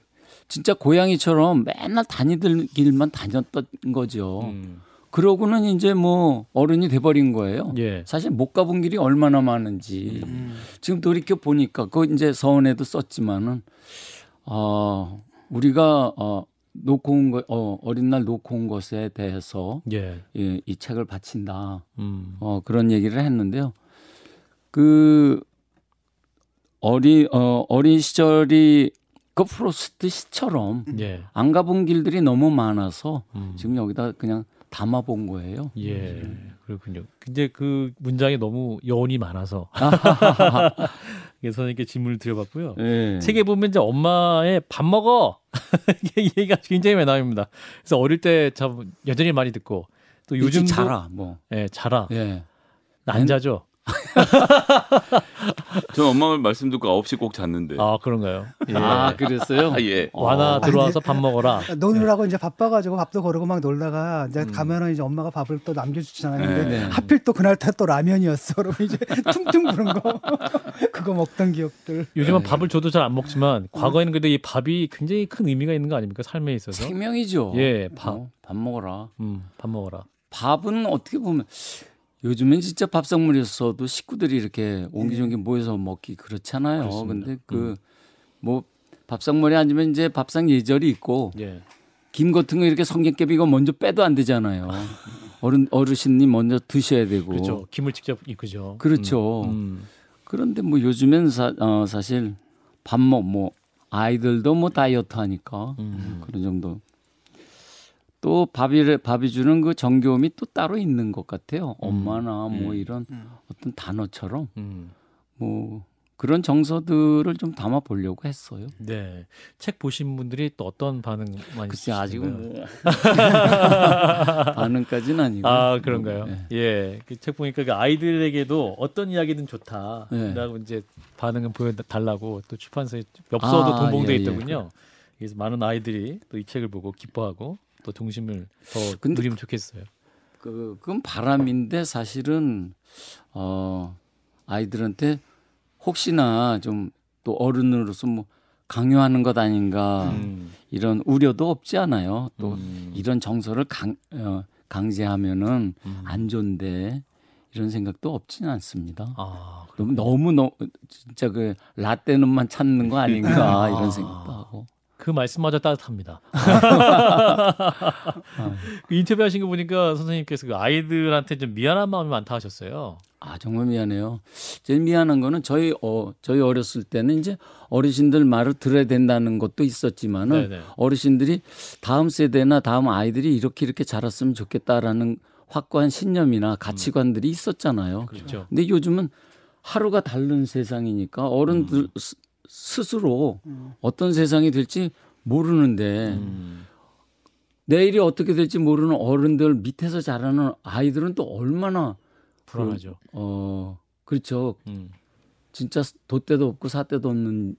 진짜 고양이처럼 맨날 다니던 길만 다녔던 거죠. 음. 그러고는 이제 뭐 어른이 돼버린 거예요. 예. 사실 못 가본 길이 얼마나 많은지 지금 돌이켜 보니까 그 이제 서원에도 썼지만은 어 우리가 어 놓고 온 거, 어, 어린 날 놓고 온 것에 대해서 예. 이, 이 책을 바친다. 음. 어, 그런 얘기를 했는데요. 그 어리 어, 어린 시절이 그 프로스트 시처럼 예. 안 가본 길들이 너무 많아서 음. 지금 여기다 그냥 담아본 거예요. 예. 그렇군요. 근데 그 문장에 너무 여운이 많아서 *laughs* 그래서 선생님께 질문을 드려봤고요. 예. 책에 보면 이제 엄마의 밥 먹어 *laughs* 얘기가 굉장히 많이 나옵니다. 그래서 어릴 때 참 여전히 많이 듣고 또 요즘 요즘도 자라 뭐. 예, 자라 예. 안 자죠. *laughs* 전 엄마 말 말씀 듣고 9시 꼭 잤는데. 아 그런가요? 예. 아 그랬어요? *laughs* 아, 예. 와나 어. 들어와서 밥 먹어라. 노느라고 이제 바빠가지고 밥도 거르고 막 놀다가 이제 가면은 이제 엄마가 밥을 또 남겨주잖아요. 근데 네. 하필 또 그날따라 또 라면이었어. *laughs* 그러면 이제 퉁퉁 부른 거 그거 먹던 기억들. 요즘은 밥을 줘도 잘 안 먹지만 과거에는 그래도 이 밥이 굉장히 큰 의미가 있는 거 아닙니까 삶에 있어서? 생명이죠. 예, 밥. 어, 밥 먹어라. 음, 밥 먹어라. 밥은 어떻게 보면 요즘엔 진짜 밥상머리였어도 식구들이 이렇게 옹기종기 모여서 먹기 그렇잖아요. 그렇습니다. 근데 그 뭐 밥상머리 아니면 이제 밥상 예절이 있고 예. 김 같은 거 이렇게 성게깨비 이거 먼저 빼도 안 되잖아요. *laughs* 어른 어르신이 먼저 드셔야 되고. 그렇죠. 김을 직접. 뭐. 그렇죠. 음, 음. 그런데 뭐 요즘엔 사, 어, 사실 밥 먹 뭐 아이들도 뭐 다이어트 하니까 음. 그런 정도. 또 밥이 밥이 주는 그 정겨움이 또 따로 있는 것 같아요. 엄마나 뭐 음. 이런 어떤 단어처럼 음. 뭐 그런 정서들을 좀 담아 보려고 했어요. 네. 책 보신 분들이 또 어떤 반응 많이 글쎄 아직은? 뭐 *laughs* 반응까지는 아니고. 아 그런가요? 네. 예, 그 책 보니까 그 아이들에게도 어떤 이야기든 좋다라고 네. 이제 반응을 보여 달라고 또 출판사에 엽서도 아, 동봉돼 예, 예. 있더군요. 그래서 많은 아이들이 또 이 책을 보고 기뻐하고 또 동심을 더 근데 누리면 좋겠어요. 그 그건 바람인데 사실은 어 아이들한테 혹시나 좀 또 어른으로서 뭐 강요하는 것 아닌가 음. 이런 우려도 없지 않아요. 또 음. 이런 정서를 강 어, 강제하면은 음. 안 좋은데 이런 생각도 없지는 않습니다. 아, 너무 너무 너 진짜 그 라떼는만 찾는 거 아닌가 아. *laughs* 이런 생각도 하고. 그 말씀마저 따뜻합니다. *laughs* 그 인터뷰하신 거 보니까 선생님께서 그 아이들한테 좀 미안한 마음이 많다 하셨어요. 아 정말 미안해요. 제일 미안한 거는 저희 어 저희 어렸을 때는 이제 어르신들 말을 들어야 된다는 것도 있었지만은 네네. 어르신들이 다음 세대나 다음 아이들이 이렇게 이렇게 자랐으면 좋겠다라는 확고한 신념이나 가치관들이 있었잖아요. 그렇죠. 근데 요즘은 하루가 다른 세상이니까 어른들 스- 스스로 어떤 세상이 될지 모르는데 음. 내일이 어떻게 될지 모르는 어른들 밑에서 자라는 아이들은 또 얼마나 불안하죠. 어 그렇죠. 음. 진짜 돛대도 없고 사대도 없는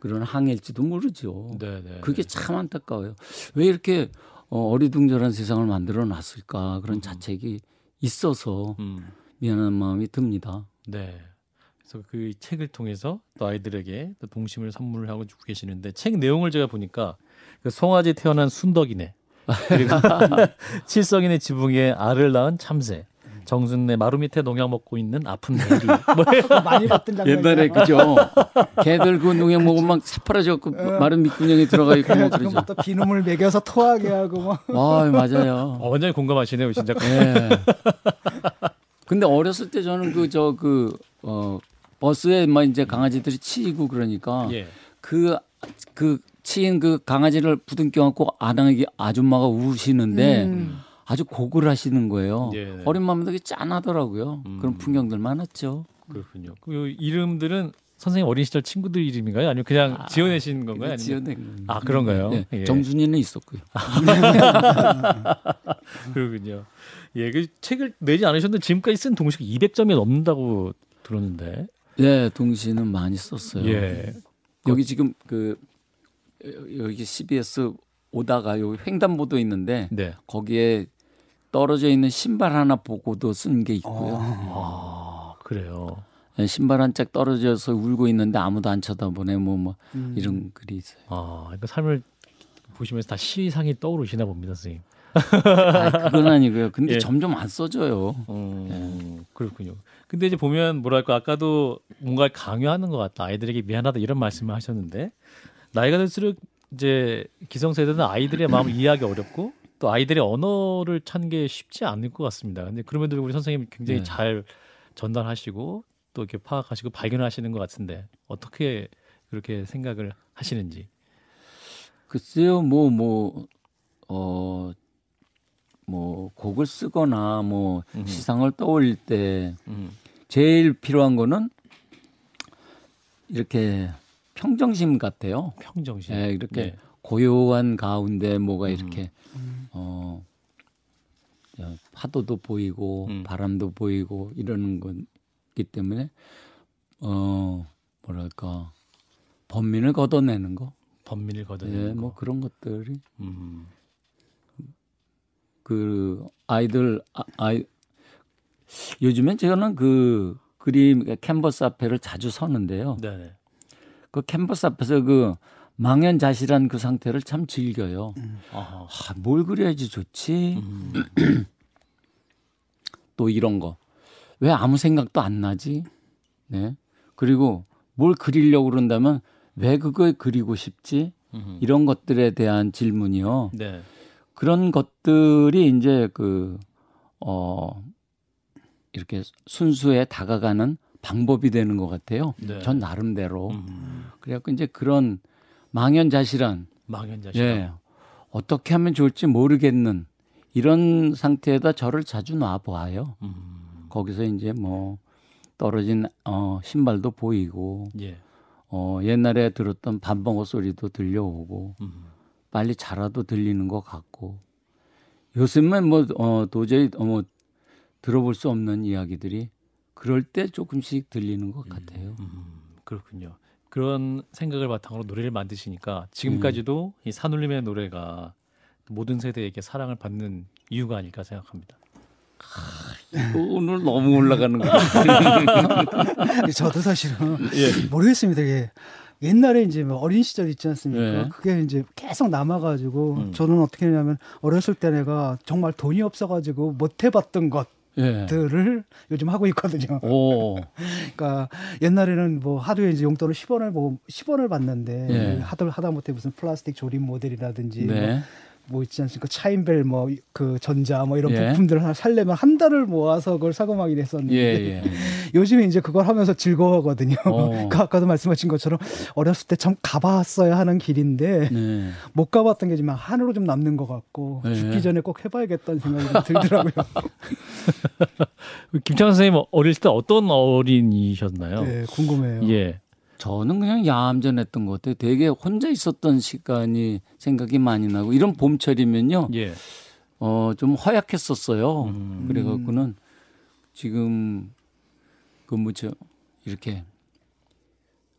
그런 항해일지도 모르죠. 네네. 그게 참 안타까워요. 왜 이렇게 어, 어리둥절한 세상을 만들어 놨을까 그런 자책이 있어서 음. 미안한 마음이 듭니다. 네. 그래서 그 책을 통해서 또 아이들에게 또 동심을 선물을 하고 주고 계시는데 책 내용을 제가 보니까 그 송아지 태어난 순덕이네 *laughs* 그리고 *laughs* 칠성인의 지붕에 알을 낳은 참새 정순내 마루 밑에 농약 먹고 있는 아픈 메리 *laughs* 뭐 많이 봤던 장면. 옛날에 그죠. 개들 그 농약 먹으면 막 새파라져갖고 마른 밑구녕에 들어가 있고 뭐 그러죠. 뭐또 비누물 먹여서 토하게 하고 뭐. 아 맞아요. 어, 완전히 공감하시네요 진짜 예. 근데 어렸을 때 저는 그 저그어 버스에 막 이제 강아지들이 치이고 그러니까 예. 그그 치인 그 강아지를 부둥켜 갖고 아당이 아줌마가 우시는데 음. 아주 고글 하시는 거예요. 예. 어린 마음에 되게 짠하더라고요. 음. 그런 풍경들 많았죠. 그렇군요. 그 이름들은 선생님 어린 시절 친구들 이름인가요? 아니면 그냥 지어내신 건가요? 지어낸. 아 그런가요? 네, 예. 정순이는 있었고요. *laughs* 그렇군요. 예, 그 책을 내지 않으셨는데 지금까지 쓴 동시가 200점이 넘는다고 들었는데. 네, 동시는 많이 썼어요. 예. 여기 지금 그 여기 CBS 오다가 여기 횡단보도 있는데 네. 거기에 떨어져 있는 신발 하나 보고도 쓴 게 있고요. 아, 그래요. 네, 신발 한 짝 떨어져서 울고 있는데 아무도 안 쳐다보네 뭐뭐 음. 이런 글이 있어요. 아, 그러니까 삶을 보시면서 다 시상이 떠오르시나 봅니다, 선생님. 아, 그건 아니고요. 근데 *laughs* 예. 점점 안 써져요. 음, 그렇군요. 근데 이제 보면 뭐랄까 아까도 뭔가 강요하는 것 같다. 아이들에게 미안하다 이런 말씀을 하셨는데 나이가 들수록 이제 기성세대는 아이들의 마음을 이해하기 어렵고 또 아이들의 언어를 찾는 게 쉽지 않을 것 같습니다. 근데 그럼에도 우리 선생님 굉장히 네. 잘 전달하시고 또 이렇게 파악하시고 발견하시는 것 같은데 어떻게 그렇게 생각을 하시는지. 글쎄요, 뭐, 뭐, 어, 뭐, 곡을 쓰거나 뭐, 음흠. 시상을 떠올릴 때 음. 제일 필요한 거는 이렇게 평정심 같아요. 평정심. 예, 이렇게 네. 고요한 가운데 뭐가 음. 이렇게, 어, 야, 파도도 보이고 음. 바람도 보이고 이러는 거기 때문에, 어, 뭐랄까, 번민을 걷어내는 거. 번민을 걷어내는 예, 뭐 거. 그런 것들이 음. 그 아이들 아, 아이 요즘엔 저는 그 그림 캔버스 앞에를 자주 서는데요. 네네. 그 캔버스 앞에서 그 망연자실한 그 상태를 참 즐겨요. 아하. 아, 뭘 그려야지 좋지? 음. *clears throat* 또 이런 거. 왜 아무 생각도 안 나지? 네. 그리고 뭘 그리려고 그런다면 왜 그걸 그리고 싶지? 음흠. 이런 것들에 대한 질문이요. 네. 그런 것들이 이제 그, 어, 이렇게 순수에 다가가는 방법이 되는 것 같아요. 네. 전 나름대로. 음. 그래갖고 이제 그런 망연자실한 망연자실. 예. 어떻게 하면 좋을지 모르겠는 이런 상태에다 저를 자주 놔 보아요. 음. 거기서 이제 뭐 떨어진 어 신발도 보이고 예. 어 옛날에 들었던 반벙어 소리도 들려오고 음. 빨리 자라도 들리는 것 같고 요즘은 뭐 어, 도저히 어, 뭐 들어볼 수 없는 이야기들이 그럴 때 조금씩 들리는 것 같아요. 음, 그렇군요. 그런 생각을 바탕으로 노래를 만드시니까 지금까지도 이 산울림의 노래가 모든 세대에게 사랑을 받는 이유가 아닐까 생각합니다. 오늘 너무 올라가는 것 같아요. *laughs* 저도 사실은 예. 모르겠습니다. 이게 옛날에 이제 뭐 어린 시절 있지 않습니까? 네. 그게 이제 계속 남아가지고 음. 저는 어떻게 했냐면 어렸을 때 내가 정말 돈이 없어가지고 못 해봤던 예. 것들을 요즘 하고 있거든요. 오. *laughs* 그러니까 옛날에는 뭐 하루에 이제 용돈을 10원을 뭐 10원을 받는데 예. 하다 하다 못해 무슨 플라스틱 조립 모델이라든지 뭐, 네. 뭐 있지 않습니까? 차인벨 뭐 그 전자 뭐 이런 예. 부품들을 하나 살려면 한 달을 모아서 그걸 사고 막 이랬었는데 예, 예. *laughs* 요즘에 이제 그걸 하면서 즐거워하거든요. 어. *laughs* 그 아까도 말씀하신 것처럼 어렸을 때 참 가봤어야 하는 길인데 네. 못 가봤던 게 지만 한으로 좀 남는 것 같고 네. 죽기 전에 꼭 해봐야겠다는 생각이 좀 들더라고요. *laughs* 김창완 선생님 어렸을 때 어떤 어린이셨나요? 네, 궁금해요. 예. 저는 그냥 야암전했던 것 같아요. 되게 혼자 있었던 시간이 생각이 많이 나고 이런 봄철이면요. 예. 어, 좀 허약했었어요. 음. 그래갖고는 지금 그 뭐죠 이렇게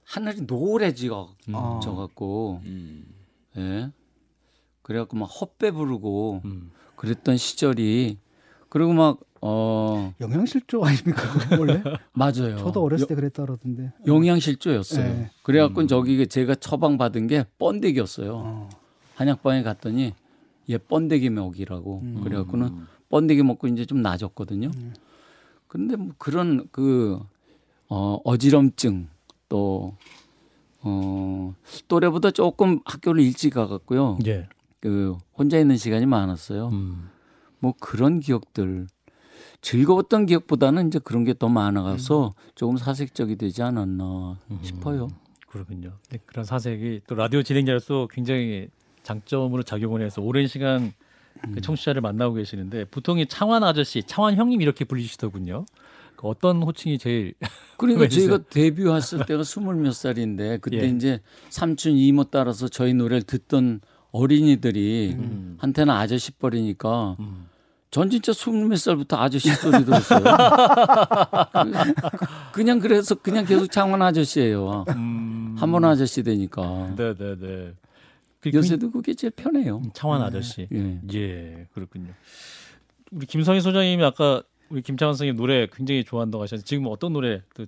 하늘이 노래지가 아. 져갖고 음. 예. 그래갖고 막 헛배 부르고 음. 그랬던 시절이 그리고 막 어 영양실조 아닙니까? 원래? *laughs* 맞아요. 저도 어렸을 때 그랬다 그러던데. 영양실조였어요. 네. 그래갖고 저기 제가 처방 받은 게 번데기였어요. 어. 한약방에 갔더니 얘 번데기 먹이라고 음. 그래갖고는 번데기 먹고 이제 좀 나아졌거든요. 근데 뭐 그런 그 어, 어지럼증 또 어, 또래보다 조금 학교를 일찍 가갖고요. 예. 그 혼자 있는 시간이 많았어요. 음. 뭐 그런 기억들 즐거웠던 기억보다는 이제 그런 게 더 많아가서 조금 사색적이 되지 않았나 싶어요. 그렇군요. 네, 그런 사색이 또 라디오 진행자로서 굉장히 장점으로 작용을 해서 오랜 시간 그 청취자를 만나고 계시는데 보통 이 창완 아저씨, 창완 형님 이렇게 불리시더군요. 그 어떤 호칭이 제일 *laughs* 그러니까? 저희가 데뷔했을 때가 스물 몇 살인데 그때 예. 이제 삼촌 이모 따라서 저희 노래를 듣던 어린이들이 음. 한테는 아저씨 뻘이니까 음. 전 진짜 스물 몇 살부터 아저씨 소리 들었어요. 그- *laughs* 그냥 그래서 그냥 계속 창원 아저씨예요. 음. 한번 아저씨 되니까. 네네네. 그 요새도 그게 제일 편해요. 창완 아저씨. 예. 예, 그렇군요. 우리 김성희 소장님이 아까 우리 김창완 선생님 노래 굉장히 좋아한다고 하셨는데 지금 어떤 노래 또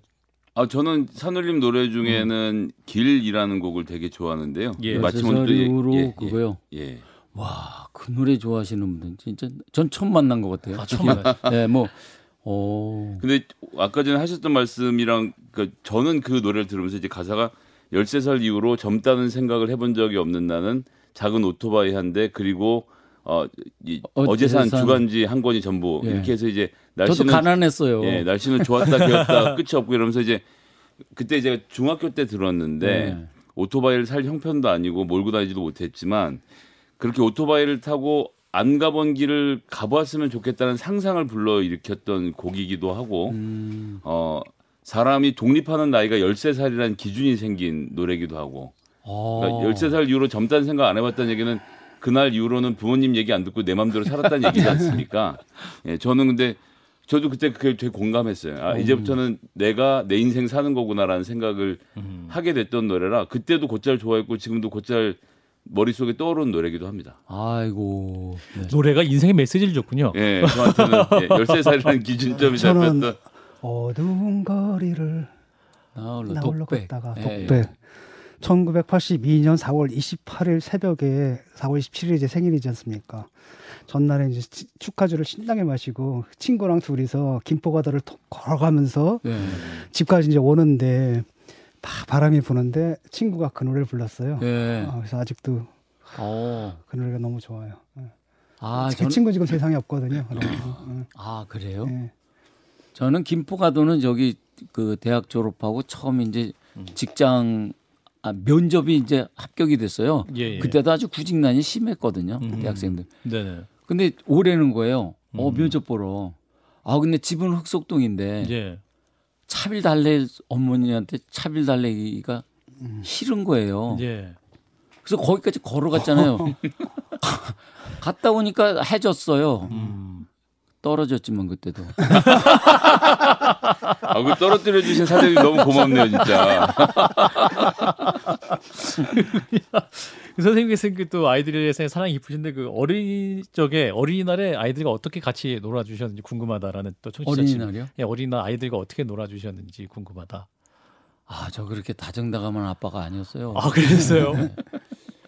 아 저는 산울림 노래 중에는 길이라는 곡을 되게 좋아하는데요. 예. 마침 오늘 또 예, 이후로 예, 그거요. 예. 와, 그 노래 좋아하시는 분들 진짜 전 처음 만난 것 같아요. 아, 처음 만났어요? 네, 뭐 어. 근데 아까 전에 하셨던 말씀이랑 그 저는 그 노래를 들으면서 이제 가사가 13살 이후로 젊다는 생각을 해본 적이 없는 나는 작은 오토바이 한 대 그리고 어, 이, 어, 산 어제 산- 주간지 한 권이 전부 예. 이렇게 해서 이제 날씨는 가난했어요. 예, 날씨는 좋았다 기었다 *laughs* 끝이 없고 이러면서 이제 그때 제가 중학교 때 들었는데 네. 오토바이를 살 형편도 아니고 몰고 다니지도 못했지만 그렇게 오토바이를 타고 안 가본 길을 가보았으면 좋겠다는 상상을 불러 일으켰던 곡이기도 하고 음. 어 사람이 독립하는 나이가 13살이라는 기준이 생긴 노래기도 하고 어. 그러니까 13살 이후로 젊다는 생각 안 해봤다는 얘기는 그날 이후로는 부모님 얘기 안 듣고 내 맘대로 살았다는 얘기지 않습니까? *laughs* 예, 저는 근데 저도 그때 그게 되게 공감했어요. 아, 이제부터는 내가 내 인생 사는 거구나라는 생각을 음. 하게 됐던 노래라 그때도 곧잘 좋아했고 지금도 곧잘 머릿속에 떠오르는 노래기도 합니다. 아이고. 네. 노래가 인생의 메시지를 줬군요. 예, 저한테는 *laughs* 예, 13살이라는 기준점이 저는 잡혔던 어두운 거리를 나홀로 나홀로 독백. 걷다가 예, 독백. 1982년 4월 28일 새벽에 4월 27일이 제 생일이지 않습니까? 전날에 이제 치- 축하주를 신나게 마시고 친구랑 둘이서 김포가다를 톡 걸어가면서 예. 집까지 이제 오는데 막 바람이 부는데 친구가 그 노래를 불렀어요. 예. 아, 그래서 아직도 어. 그 노래가 너무 좋아요. 예. 아, 제 저는 친구 지금 세상에 없거든요. 예. 아, 그래요? 예. 저는 김포 가도는 저기 그 대학 졸업하고 처음 이제 직장 아, 면접이 이제 합격이 됐어요. 예, 예. 그때도 아주 구직난이 심했거든요. 음. 대학생들. 네네. 근데 오래는 거예요. 어 음. 면접 보러. 아 근데 집은 흑석동인데 예. 차빌 달래 어머니한테 차빌 달래기가 싫은 거예요. 예. 그래서 거기까지 걸어갔잖아요. *laughs* 갔다 오니까 해졌어요. 음. 떨어졌지만 그때도. 아, 그 떨어뜨려 주신 사장님 너무 고맙네요, 진짜. *laughs* 그 선생님께서 그또 아이들에 대해서 사랑이 깊으신데 그 어린 적에 어린이날에 아이들과 어떻게 같이 놀아주셨는지 궁금하다라는 또 청취자 어린이날이요? 예, 어린이날 아이들과 어떻게 놀아주셨는지 궁금하다. 아 저 그렇게 다정다감한 아빠가 아니었어요. 아 그랬어요?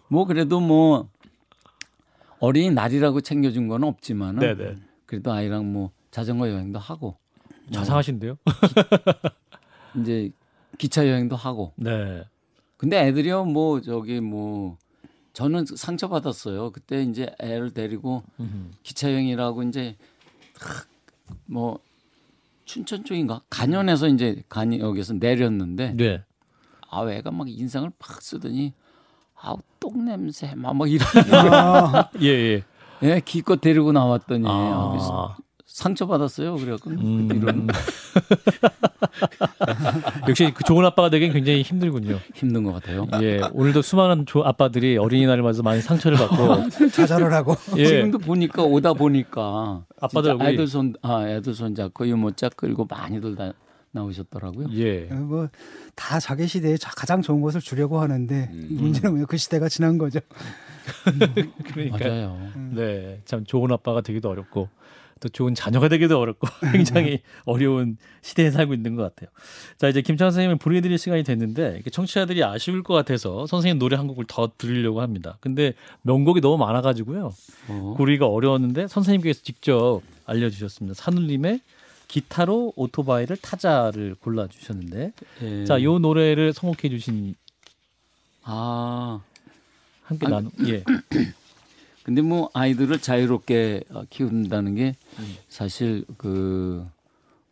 뭐 그래도 뭐 어린이 날이라고 챙겨준 건 없지만은 네네. 그래도 아이랑 뭐 자전거 여행도 하고 뭐 자상하신데요? 이제 기차 여행도 하고 네. 근데 애들이요 뭐 저기 뭐 저는 상처 받았어요 그때 이제 애를 데리고 음흠. 기차 여행이라고 이제 탁뭐 춘천 쪽인가 간현에서 이제 간역에서 내렸는데 네. 아 애가 막 인상을 팍 쓰더니 아우 똥 냄새 막, 막 이런 아, *laughs* 예 예. 예 기껏 데리고 나왔더니 아. 아, 그래서 상처 받았어요 그래갖고 음. 이런 *laughs* 역시 그 좋은 아빠가 되긴 굉장히 힘들군요. 힘든 것 같아요. 예, 오늘도 수많은 조, 아빠들이 어린이날을 맞아서 많이 상처를 받고 *laughs* 좌절을 하고 예, 지금도 보니까 오다 보니까 아빠들 애들 손, 아 애들 손 잡고 유모차 끌고 많이들 다 나오셨더라고요. 예. 뭐다 자기 시대에 자- 가장 좋은 것을 주려고 하는데 음. 문제는 뭐그 시대가 지난 거죠. *laughs* 그러니까 맞아요. 네, 참 좋은 아빠가 되기도 어렵고 또 좋은 자녀가 되기도 어렵고 굉장히 어려운 시대에 살고 있는 것 같아요. 자 이제 김창 선생님을 보내드릴 시간이 됐는데 청취자들이 아쉬울 것 같아서 선생님 노래 한 곡을 더 들으려고 합니다. 근데 명곡이 너무 많아가지고요. 어. 고르기가 어려웠는데 선생님께서 직접 알려주셨습니다. 산울림의 기타로 오토바이를 타자를 골라주셨는데 예. 자, 요 노래를 선곡해 주신 아 함께 아, 나누 예. *clears throat* 근데 뭐 아이들을 자유롭게 어, 키운다는 게 음. 사실 그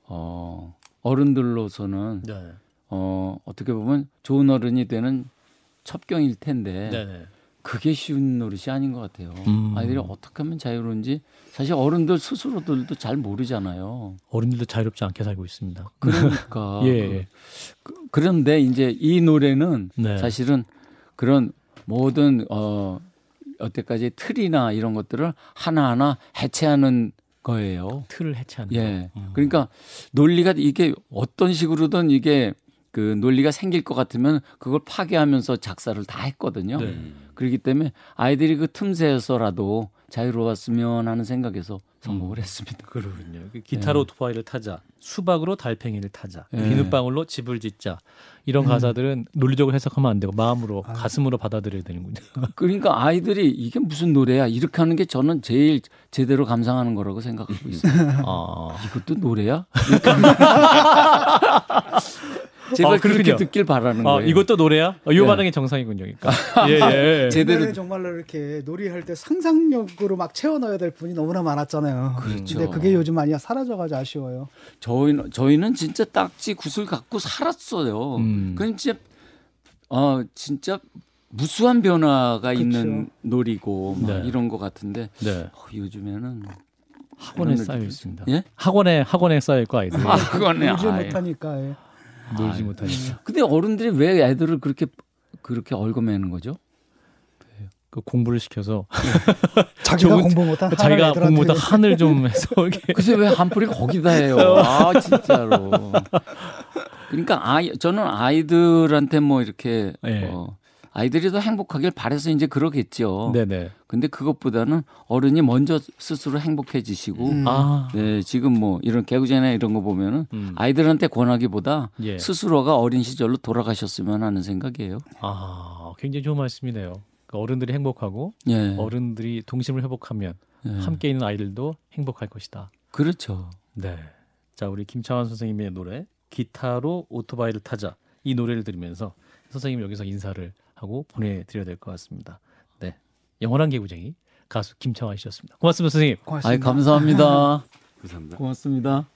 어, 어른들로서는 네. 어, 어떻게 보면 좋은 어른이 되는 첩경일 텐데 네, 네. 그게 쉬운 노릇이 아닌 것 같아요. 음. 아이들이 어떻게 하면 자유로운지 사실 어른들 스스로들도 잘 모르잖아요. 어른들도 자유롭지 않게 살고 있습니다. 그러니까 *laughs* 예. 그, 그런데 이제 이 노래는 네. 사실은 그런 모든 어 여태까지 틀이나 이런 것들을 하나하나 해체하는 거예요. 틀을 해체하는 예. 거. 음. 그러니까 논리가 이게 어떤 식으로든 이게 그 논리가 생길 것 같으면 그걸 파괴하면서 작사를 다 했거든요. 네. 그렇기 때문에 아이들이 그 틈새에서라도 자유로웠으면 하는 생각에서 음. 성공을 했습니다. 그러군요. 그 기타로 오토바이를 타자, 수박으로 달팽이를 타자, 예. 비눗방울로 집을 짓자 이런 가사들은 논리적으로 해석하면 안 되고 마음으로 가슴으로 받아들여야 되는군요. *laughs* 그러니까 아이들이 이게 무슨 노래야 이렇게 하는 게 저는 제일 제대로 감상하는 거라고 생각하고 있어요. *laughs* 아, 이것도 노래야? *laughs* 제발 아. 그렇게 듣길 바라는 아 거예요. 이것도 노래야? 어, 이 예. 반응이 정상이군요. 그러니까. *laughs* 예, 예. 제대로 옛날에 정말로 이렇게 놀이할 때 상상력으로 막 채워 넣어야 될 분이 너무나 많았잖아요. 그렇죠. 근데 그게 요즘 많이 사라져가지고 아쉬워요. 저희는 저희는 진짜 딱지 굿을 갖고 살았어요. 음. 그건 진짜 어 진짜 무수한 변화가 있는 놀이고 막 네. 이런 것 같은데 네. 어, 요즘에는 학원에 쌓여 있습니다. 예? 학원에 학원에 쌓여 있고 아이들 아. 놀지 *laughs* 아예. 못하니까. 예. 놀지 못하니까. 근데 어른들이 왜 애들을 그렇게 그렇게 얽어매는 거죠? 그 공부를 시켜서 *laughs* 자기가 좋은- 공부 못한 그 자기가 공부 못한 한을 좀 해서 *laughs* 글쎄 왜 한풀이 거기다 해요? 아 진짜로. 그러니까 아이 저는 아이들한테 뭐 이렇게 예. 어, 아이들이 더 행복하길 바래서 이제 그러겠죠. 네네. 근데 그것보다는 어른이 먼저 스스로 행복해지시고 음. 아, 네, 지금 뭐 이런 개구제나 이런 거 보면은 음. 아이들한테 권하기보다 예. 스스로가 어린 시절로 돌아가셨으면 하는 생각이에요. 아, 굉장히 좋은 말씀이네요. 그러니까 어른들이 행복하고 예. 어른들이 동심을 회복하면 예. 함께 있는 아이들도 행복할 것이다. 그렇죠. 네. 자, 우리 김창완 선생님의 노래 기타로 오토바이를 타자 이 노래를 들으면서 선생님 여기서 인사를 하고 보내드려야 될 것 같습니다. 네. 영원한 개구쟁이 가수 김창완 씨였습니다. 고맙습니다, 선생님. 고맙습니다. 아이 감사합니다. *laughs* 감사합니다. 고맙습니다.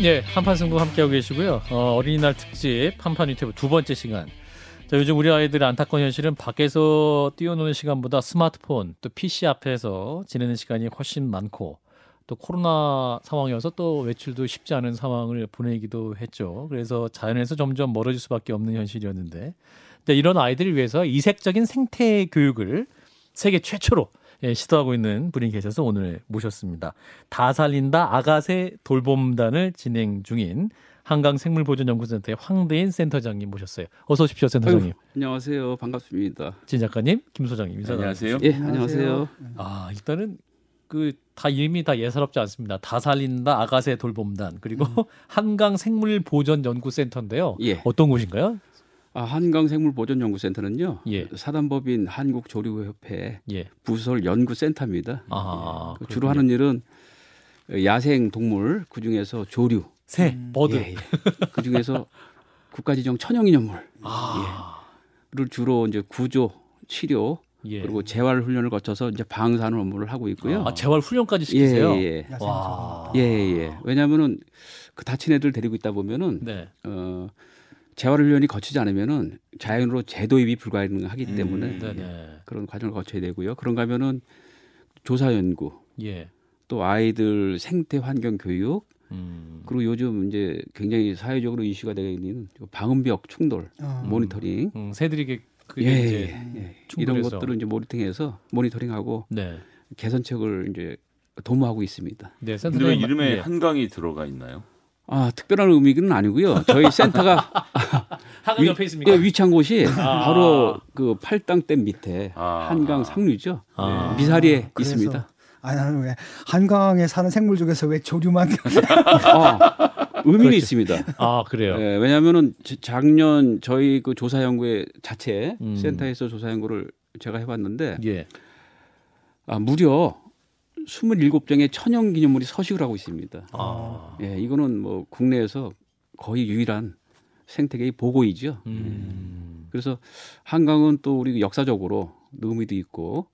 예, 한판 승부 함께하고 계시고요. 어, 어린이날 특집 한판 유튜브 두 번째 시간. 자, 요즘 우리 아이들의 안타까운 현실은 밖에서 뛰어노는 시간보다 스마트폰 또 PC 앞에서 지내는 시간이 훨씬 많고 또 코로나 상황이어서 또 외출도 쉽지 않은 상황을 보내기도 했죠. 그래서 자연에서 점점 멀어질 수밖에 없는 현실이었는데 이런 아이들을 위해서 이색적인 생태 교육을 세계 최초로 예, 시도하고 있는 분이 계셔서 오늘 모셨습니다. 다 살린다 아가새 돌봄단을 진행 중인 한강 생물보존연구센터의 황대인 센터장님 모셨어요. 어서 오십시오, 센터장님. 아유, 안녕하세요. 반갑습니다. 진 작가님, 김 소장님 인사 안녕하세요. 예, 안녕하세요. 아 일단은 그 다 이름이 다 예사롭지 않습니다. 다 살린다 아가새 돌봄단 그리고 음. 한강 생물보존연구센터인데요. 예. 어떤 곳인가요? 아, 한강생물보존연구센터는요. 예. 사단법인 한국조류협회 예. 부설 연구센터입니다. 아그 주로 하는 일은 야생 동물 그 중에서 조류, 새 버드. 예, 예. 그 중에서 국가지정 천연기념물을 아 주로 이제 구조, 치료 예. 그리고 재활 훈련을 거쳐서 이제 방사능 업무를 하고 있고요. 아 재활 훈련까지 시키세요? 예, 예. 와. 예, 예. 왜냐하면은 그 다친 애들 데리고 있다 보면은 네. 어, 재활 훈련이 거치지 않으면은 자연으로 재도입이 불가능하기 음, 때문에 네네. 그런 과정을 거쳐야 되고요. 그런가 하면은 조사 연구, 예. 또 아이들 생태 환경 교육, 음. 그리고 요즘 이제 굉장히 사회적으로 이슈가 되고 있는 방음벽 충돌 어. 모니터링, 음, 새들이 그게 예, 이제 예, 예. 이런. 것들을 이제 모니터링해서 모니터링하고 네. 개선책을 이제 도모하고 있습니다. 네, 센터장님 이름에 예. 한강이 들어가 있나요? 아 특별한 의미는 아니고요. 저희 센터가 *laughs* 한강 위- 옆에 있습니까? 예, 위치한 곳이 아. 바로 그 팔당댐 밑에 아. 한강 상류죠. 아. 미사리에 그래서- 있습니다. 아니 나는 왜 한강에 사는 생물 중에서 왜 조류만 아, *laughs* *laughs* 의미는 그렇죠. 있습니다. 아 그래요. 예, 왜냐하면은 지- 작년 저희 그 조사 연구의 자체 음. 센터에서 조사 연구를 제가 해 봤는데 예. 아, 무려 27종의 천연 기념물이 서식을 하고 있습니다. 아. 예, 이거는 뭐 국내에서 거의 유일한 생태계의 보고이죠. 음. 그래서 한강은 또 우리 역사적으로 의미도 있고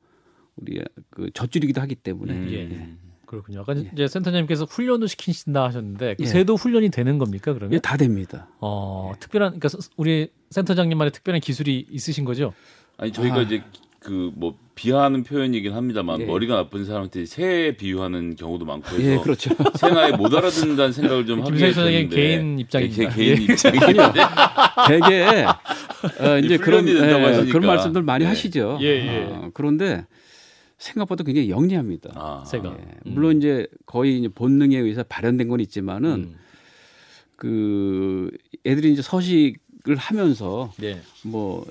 우리 그 젖줄이기도 하기 때문에 음. 예. 그렇군요. 아까 이제 센터장님께서 훈련도 시키신다 하셨는데 그 예. 새도 훈련이 되는 겁니까 그러면? 이게 다 됩니다. 어 특별한 그러니까 서- 우리 센터장님만의 특별한 기술이 있으신 거죠? 아니 저희가 아. 이제 그 뭐 비하하는 표현이긴 합니다만 예. 머리가 나쁜 사람한테 새 비유하는 경우도 많고 해서 예, 그렇죠. *laughs* 새나에 못 알아듣는다는 생각을 좀 하게 되는데 개인 입장입니다. 예, 개, 개인 예. 입장인데 되게 어, 이제 이 그런 예. 그런 말씀들 많이 예. 하시죠. 예, 예. 어, 그런데 생각보다 굉장히 영리합니다. 아, 새가. 예, 물론 이제 거의 이제 본능에 의해서 발현된 건 있지만은 음. 그 애들이 이제 서식을 하면서 예. 뭐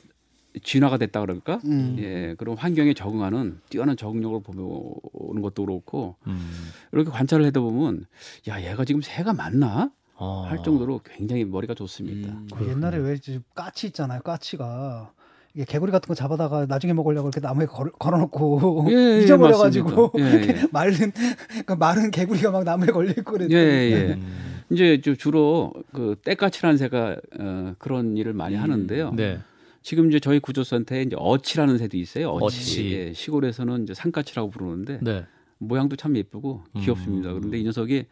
진화가 됐다 그럴까? 음. 예, 그런 환경에 적응하는 뛰어난 적응력을 보는 것도 그렇고 음. 이렇게 관찰을 해다 보면 야 얘가 지금 새가 맞나 아. 할 정도로 굉장히 머리가 좋습니다. 음. 그 옛날에 왜 까치 있잖아요. 까치가 이게 개구리 같은 거 잡아다가 나중에 먹으려고 이렇게 나무에 걸, 걸어놓고 예, 예, *laughs* 잊어버려가지고. 예, 예. 이렇게 마른 그 마른 개구리가 막 나무에 걸려 있고 그랬죠. 예, 예. 음. 이제 주- 주로 그 떼까치라는 새가 어, 그런 일을 많이 하는데요. 네. 지금 이제 저희 구조센터에 이제 어치라는 새도 있어요. 어치. 어치. 예, 시골에서는 이제 산까치라고 부르는데 네. 모양도 참 예쁘고 귀엽습니다. 음. 그런데 이 녀석이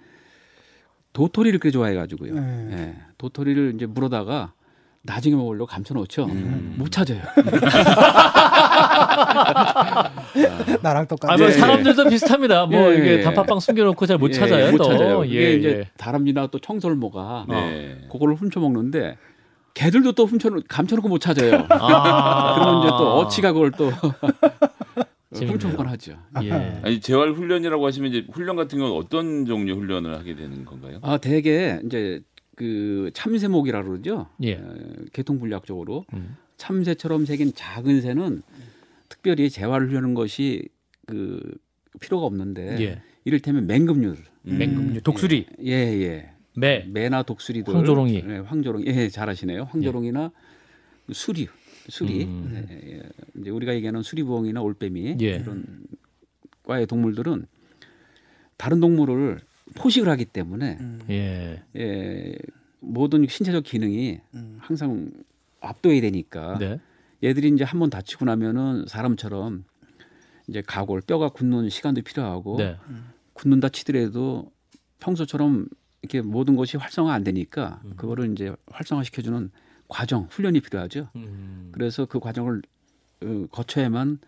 도토리를 그렇게 좋아해가지고요. 네. 예, 도토리를 이제 물어다가 나중에 먹으려고 감춰놓죠. 음. 못 찾아요. *laughs* *laughs* 나랑 똑같아. 아, 뭐 예, 사람들도 비슷합니다. 뭐 예, 이게 예. 단팥빵 숨겨놓고 잘못 예, 찾아요. 못 또. 찾아요. 예, 이게 이제 예. 다람쥐나 또 청설모가 네. 그거를 훔쳐 먹는데 개들도 또 훔쳐 감춰놓고 못 찾아요. *laughs* 아. 그러면 이제 또 어치가 그걸 또. *laughs* 훔쳐먹곤 하죠. 예. 아니 재활 훈련이라고 하시면 이제 훈련 같은 경우는 어떤 종류 훈련을 하게 되는 건가요? 아 대개 이제 그 참새목이라 그러죠. 예. 어, 개통분리학적으로 음. 참새처럼 생긴 작은 새는 특별히 재활을 하는 것이 그 필요가 없는데 예. 이를테면 맹금류 음. 맹금류, 독수리, 예 예 매. 매나 독수리들 황조롱이. 예, 황조롱이 예 잘하시네요 황조롱이나 수리 수리 음. 예, 예. 이제 우리가 얘기하는 수리부엉이나 올빼미 예. 이런 과의 동물들은 다른 동물을 포식을 하기 때문에 음. 예. 예, 모든 신체적 기능이 음. 항상 압도해야 되니까 네. 얘들이 이제 한 번 다치고 나면은 사람처럼 이제 가골 뼈가 굳는 시간도 필요하고 네. 굳는다 치더라도 평소처럼 이렇게 모든 것이 활성화 안 되니까 음. 그거를 이제 활성화 시켜주는 과정 훈련이 필요하죠. 음. 그래서 그 과정을 어, 거쳐야만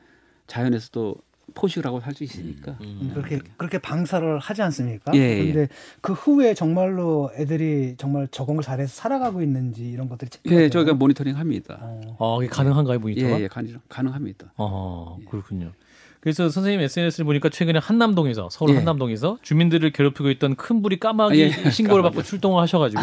자연에서도 포식을 하고 살 수 있으니까. 음. 그렇게 그렇게 방사를 하지 않습니까? 예, 예. 그런데 그 후에 정말로 애들이 정말 적응을 잘해서 살아가고 있는지 이런 것들이 예, 저희가 모니터링 합니다. 아, 이게 가능한가요, 모니터가? 예, 예, 가능, 가능합니다. 아, 그렇군요. 그래서 선생님 SNS를 보니까 최근에 한남동에서 서울 예. 한남동에서 주민들을 괴롭히고 있던 큰 불이 까마귀 아, 예. 신고를 받고 출동을 하셔가지고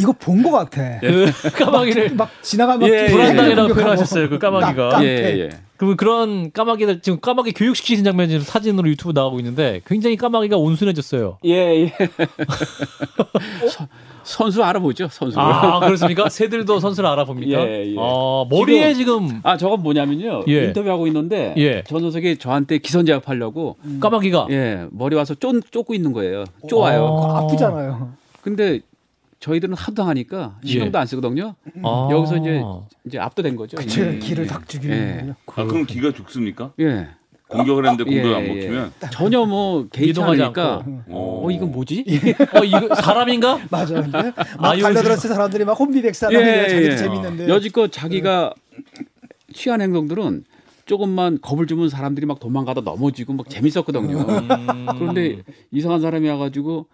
이거 본 것 같아. 그 *laughs* 까마귀를 막 지나가면 예, 예. 불안당이라고 표현하셨어요. 그 까마귀가. 나- 예, 예. 그러면 그런 까마귀들 지금 까마귀 교육시키신 장면이 지금 사진으로 유튜브 나가고 있는데 굉장히 까마귀가 온순해졌어요. 예, 예. *laughs* 선- 선수 알아보죠, 선수. 아 그렇습니까? 새들도 선수를 알아봅니까? 예, 예. 아, 머리에 지금, 아, 저건 뭐냐면요. 예. 인터뷰하고 있는데 예. 전 선생이 저한테 기선제압하려고 까마귀가 예, 머리 와서 쫓, 쫓고 있는 거예요. 쪼아요. 어. 아프잖아요. 근데 저희들은 하도 당하니까 신경도 안 쓰거든요. 아. 여기서 이제 이제 압도된 거죠. 제 예. 기를 탁 죽이는 예. 아, 그럼 기가 죽습니까? 예. 공격을 했는데 공격 안 예, 먹히면 전혀 뭐 않고. 어, 어 이건 뭐지? 어 이거 사람인가? *laughs* 맞아. 근데 막 아유, 달려들었을 때 사람들이 막게 자기도 재밌는데. 여지껏 자기가 취한 행동들은 조금만 겁을 주면 사람들이 막 도망가다 넘어지고 막 재밌었거든요. 음. 그런데 이상한 사람이 와가지고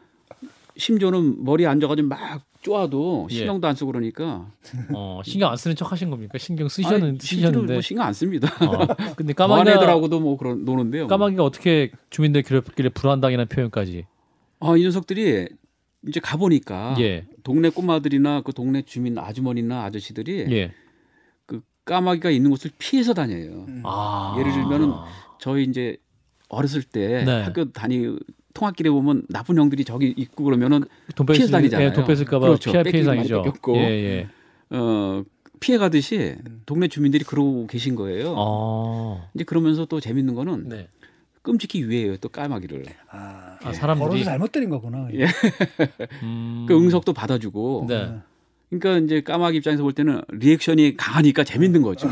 심지어는 머리에 앉아가지고 막 쪼아도 예. 신경도 안 쓰고 그러니까 어, 신경 안 쓰는 척 하신 겁니까? 신경 아니, 쓰셨는, 실제로 쓰셨는데. 뭐 신경 안 씁니다. 어, 근데 *laughs* 까마귀가, 애들하고도 뭐 그런 노는데요. 까마귀가 어떻게 주민들 괴롭히길래 불안당이라는 표현까지. 아, 이 녀석들이 이제 가 보니까 예. 동네 꼬마들이나 그 동네 주민 아주머니나 아저씨들이 예. 그 까마귀가 있는 곳을 피해서 다녀요. 아. 예를 들면은 저희 이제 어렸을 때 네. 학교 다니 통학길에 보면 나쁜 형들이 저기 있고 그러면은 돈 피해서 뺐을, 다니잖아요. 예, 돈 뺐을까봐 그렇죠. 피해 피해상이죠. 뺏겼고. 예, 예. 어 피해 가듯이 동네 주민들이 그러고 계신 거예요. 아. 이제 그러면서 또 재밌는 거는 네. 끔찍히 유해해요. 또 까마귀를. 아, 아, 사람들이. 걸어서 잘못 때린 거구나. 예. *laughs* 음. 그 응석도 받아주고. 네. 그러니까 이제 까마귀 입장에서 볼 때는 리액션이 강하니까 재밌는 거죠.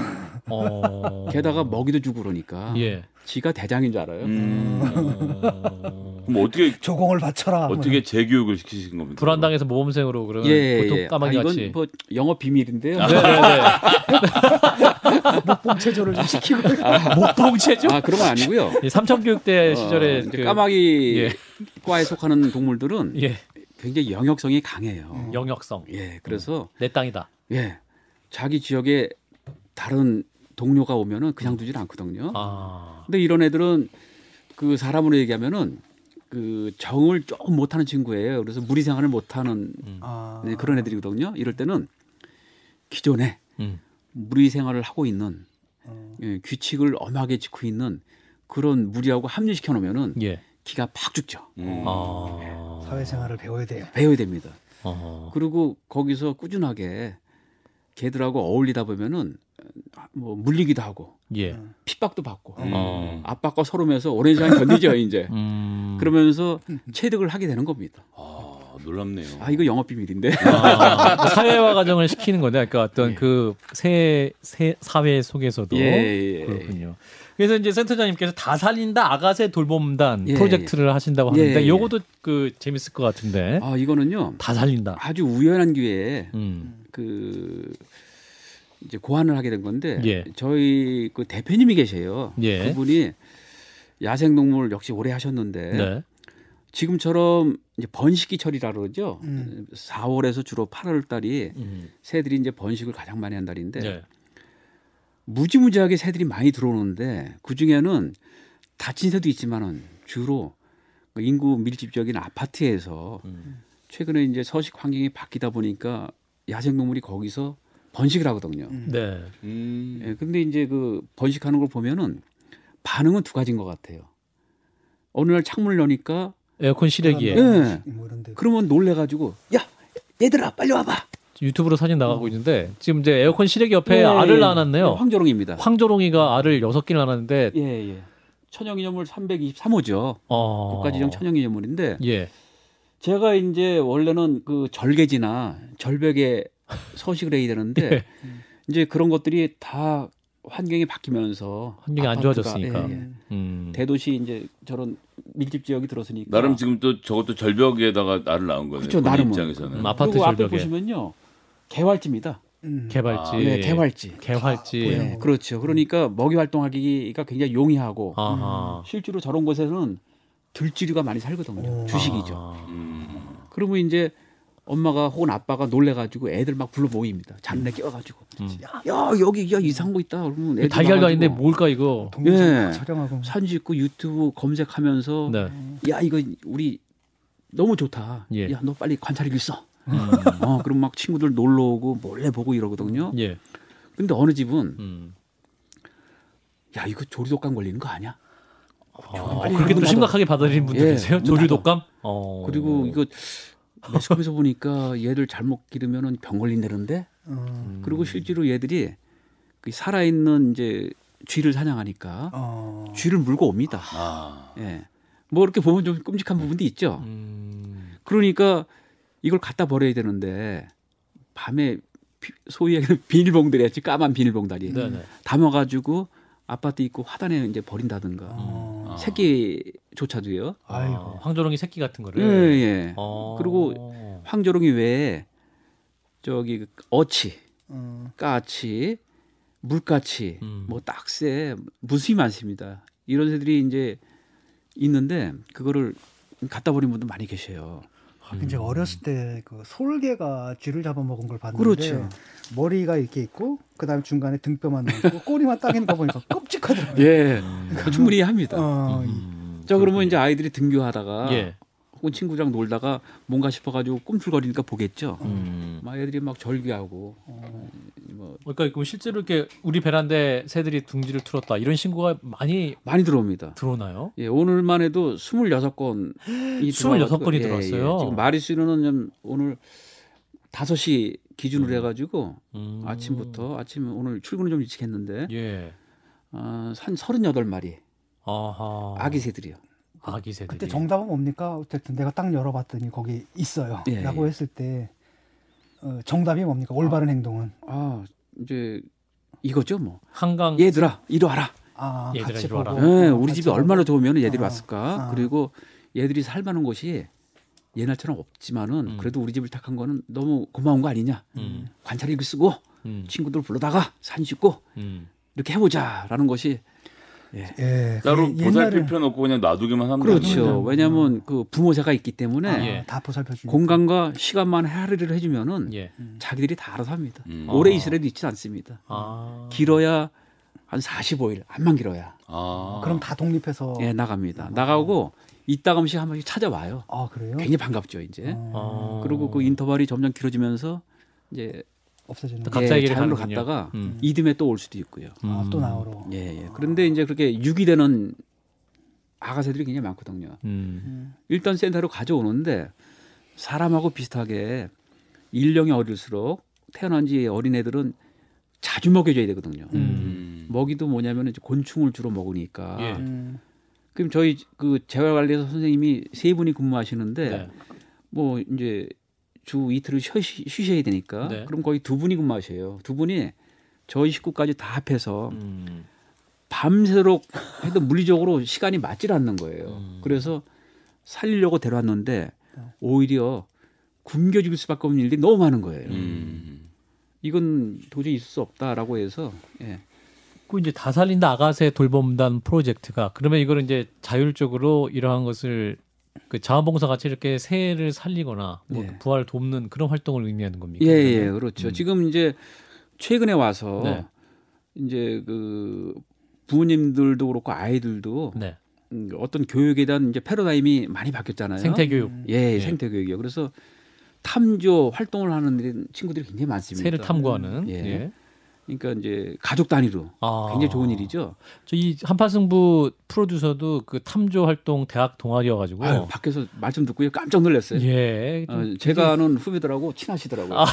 어. 게다가 먹이도 주고 그러니까 예. 지가 대장인 줄 알아요. 음, 어. 그럼 어떻게 조공을 바쳐라. 어떻게 재교육을 시키신 겁니까? 불안당에서 모범생으로 그러면 예, 보통 예. 까마귀 아, 같이. 이건 뭐 영업 비밀인데요. *laughs* 네네네. 목봉 체조를 좀 시키고. 목봉체죠? 아 그런 건 아니고요. 예, 삼천 교육대 어, 시절에 그- 까마귀 예. 과에 속하는 동물들은 예 굉장히 영역성이 강해요. 영역성 예, 그래서 내 땅이다. 예 자기 지역에 다른 동료가 오면은 그냥 두질 않거든요. 아 근데 이런 애들은 그 사람으로 얘기하면은 그 정을 조금 못하는 친구예요. 그래서 무리 생활을 못하는 아. 네, 그런 애들이거든요. 이럴 때는 기존에 음. 무리 생활을 하고 있는 어. 예, 규칙을 엄하게 지키고 있는 그런 무리하고 합류시켜 놓으면은 예. 기가 팍 죽죠. 음. 아 사회생활을 배워야 돼요. 배워야 됩니다. 어. 그리고 거기서 꾸준하게 개들하고 어울리다 보면은 뭐 물리기도 하고 예. 핍박도 받고 어. 압박과 서름에서 오랜 시간 견디죠 *laughs* 이제 음. 그러면서 체득을 하게 되는 겁니다. 아, 놀랍네요. 아 이거 영업 비밀인데. 아, 사회화 과정을 시키는 거네. 그러니까 어떤 예. 그새 새 사회 속에서도 예, 예. 그렇군요. 그래서 이제 센터장님께서 다 살린다 아가새 돌봄단 예, 프로젝트를 하신다고 예, 하는데 예. 요것도 그 재밌을 것 같은데 아 이거는요 다 살린다. 아주 우연한 기회에 음. 그 이제 고안을 하게 된 건데 예. 저희 그 대표님이 계세요. 예. 그분이 야생동물 역시 오래 하셨는데 네. 지금처럼 이제 번식기 철이라 그러죠. 음. 4월에서 주로 8월 달이 음. 새들이 이제 번식을 가장 많이 한 달인데 네. 무지무지하게 새들이 많이 들어오는데 그 중에는 다친 새도 있지만은 주로 그 인구 밀집 지역인 아파트에서 음. 최근에 이제 서식 환경이 바뀌다 보니까 야생동물이 거기서 번식을 하거든요. 네. 음. 예, 근데 이제 그 번식하는 걸 보면은 반응은 두 가지인 것 같아요. 어느 날 창문을 여니까 에어컨 실외기에 예. 뭐. 그러면 놀래가지고 야 얘들아 빨리 와봐. 유튜브로 사진 나가고 있는데 지금 이제 에어컨 실외기 옆에 예, 알을 예. 낳아놨네요. 황조롱입니다. 황조롱이가 알을 여섯 개를 낳았는데 예 예. 천연기념물 323호죠. 어. 국가지정 천연기념물인데 예. 제가 이제 원래는 그 절개지나 절벽에 *laughs* 서식을 해야 되는데 예. 이제 그런 것들이 다 환경이 바뀌면서 환경이 안 좋아졌으니까. 예, 예. 음. 대도시 이제 저런 밀집 지역이 들어서니까 나름 지금 또 저것도 절벽에다가 나를 낳은 거예요. 그렇죠, 나름은. 입장에서는. 음, 아파트 그리고 앞에 절벽에 보시면요 개활지입니다. 음. 개발지. 아, 네, 개활지. 개활지. 네, 그렇죠. 그러니까 먹이 활동하기가 굉장히 용이하고 아하. 실제로 저런 곳에서는 들쥐류가 많이 살거든요. 오. 주식이죠. 아. 음. 그러면 이제 엄마가 혹은 아빠가 놀래가지고 애들 막 불러 모입니다. 잔내 껴가지고 음. 야 여기 야 이상한 거 있다. 그러면 애들 달걀도 아닌데 뭘까 이거? 예. 막 촬영하고 사진 찍고 유튜브 검색하면서 네. 야 이거 우리 너무 좋다. 예. 야너 빨리 관찰일 써. 음. *laughs* 어 그럼 막 친구들 놀러 오고 몰래 보고 이러거든요. 예. 근데 어느 집은 음. 야 이거 조류독감 걸리는 거 아니야? 아, 그렇게 또 문닫아. 심각하게 받아들이는 분들 예, 계세요? 문 조류독감? 어. 그리고 이거 매스컴에서 보니까 얘들 잘못 기르면은 병 걸린다는데 어, 그리고 실제로 얘들이 그 살아있는 이제 쥐를 사냥하니까 어. 쥐를 물고 옵니다. 아. 예. 뭐 이렇게 보면 좀 끔찍한 부분도 있죠. 음. 그러니까 이걸 갖다 버려야 되는데 밤에 비- 소위 얘기하는 비닐봉들이었지 까만 비닐봉다리 네네. 담아가지고 아파트 입구 화단에 이제 버린다든가 어. 아. 새끼 조차도요. 아, 황조롱이 새끼 같은 거를. 예, 예. 어. 그리고 황조롱이 외에 저기 그 어치, 어. 까치, 물까치, 음. 뭐 딱새 무수히 많습니다. 이런 새들이 이제 있는데 그거를 갖다 버린 분도 많이 계셔요. 아, 이제 어렸을 때 그 솔개가 쥐를 잡아먹은 걸 봤는데 그렇죠. 머리가 이렇게 있고 그다음 중간에 등뼈만 있고 꼬리만 딱 있는 거 보니까 *laughs* 끔찍하더라고요. 예, 충분히 합니다. 어, 음. 자 그러면 이제 아이들이 등교하다가 예. 혹은 친구랑 놀다가 뭔가 싶어가지고 꿈틀거리니까 보겠죠. 음. 막 애들이 막 절규하고 뭐 그러니까 그 실제로 이렇게 우리 베란다에 새들이 둥지를 틀었다 이런 신고가 많이 많이 들어옵니다. 들어오나요? 예, 오늘만 해도 26건이 26건이 들어왔어요? 지금 마리수는 좀 오늘 5시 기준으로 해가지고 음. 아침부터 아침 오늘 출근은 좀 일찍 했는데 예. 어, 한 38마리 아하. 아기 새들이요. 아기 새들이. 그때 정답은 뭡니까? 어쨌든 내가 딱 열어봤더니 거기 있어요. 예, 라고 예. 했을 때 어, 정답이 뭡니까? 올바른 행동은. 아 이제 이거죠 뭐. 한강 얘들아 이리 와라. 아, 얘들아, 같이 이리 와라. 예, 어, 우리 집이 얼마나. 좋으면 얘들이 어, 왔을까. 어. 그리고 얘들이 살만한 곳이 옛날처럼 없지만은 음. 그래도 우리 집을 택한 거는 너무 고마운 거 아니냐. 음. 관찰 일기 쓰고 음. 친구들 불러다가 사진 찍고 음. 이렇게 해보자라는 것이 예. 따로 그게 보살필 옛날에- 필요는 없고 그냥 놔두기만 하면 그렇죠. 왜냐하면 그 부모세가 있기 때문에 아, 예. 다 보살펴 주니까. 공간과 시간만 헤아리를 해주면은 예. 자기들이 다 알아서 합니다. 음. 오래 아. 있으려도 있지 않습니다. 아. 길어야 한 45일, 안만 길어야 아. 그럼 다 독립해서. 예 나갑니다. 나가고 이따금씩 한 번씩 찾아와요. 아 그래요? 굉장히 반갑죠 이제. 어, 아. 그리고 그 인터벌이 점점 길어지면서 이제 없어지는. 각자의 예, 길을 자유로 가는군요. 갔다가 음. 이듬해 또 올 수도 있고요. 아, 또 음. 나오러. 예, 예. 그런데 이제 그렇게 유기 되는 아가새들이 굉장히 많거든요. 음. 음. 일단 센터로 가져오는데 사람하고 비슷하게 일령이 어릴수록 태어난 지 어린 애들은 자주 먹여줘야 되거든요. 음. 음. 먹이도 뭐냐면 이제 곤충을 주로 먹으니까. 예. 음. 그럼 저희 그 재활관리사 선생님이 세 분이 근무하시는데 네. 뭐 이제 주 이틀을 쉬, 쉬셔야 되니까 네. 그럼 거의 두 분이 근무하셔요. 두 분이 저희 식구까지 다 합해서 음. 밤새도록 해도 물리적으로 시간이 맞질 않는 거예요. 음. 그래서 살리려고 데려왔는데 오히려 굶겨 죽일 수밖에 없는 일들이 너무 많은 거예요. 음. 이건 도저히 있을 수 없다라고 해서 예. 그 이제 다 살린다 아가새 돌봄단 프로젝트가 그러면 이거를 이제 자율적으로 이러한 것을 그 자원봉사 같이 이렇게 새를 살리거나 뭐 네. 그 부활 돕는 그런 활동을 의미하는 겁니까? 예, 예? 그렇죠. 음. 지금 이제 최근에 와서 네. 이제 그 부모님들도 그렇고 아이들도 네. 음, 어떤 교육에 대한 이제 패러다임이 많이 바뀌었잖아요. 생태 교육. 음. 예, 예. 생태 교육이요. 그래서 탐조 활동을 하는 친구들이 굉장히 많습니다. 새를 탐구하는. 예. 예. 그러니까 이제 가족 단위로 아. 굉장히 좋은 일이죠. 저 이 한파승부 프로듀서도 그 탐조 활동 대학 동아리여가지고. 아유, 밖에서 말씀 듣고 깜짝 놀랐어요. 예. 어, 제가 아는 후배들하고 친하시더라고요. 아,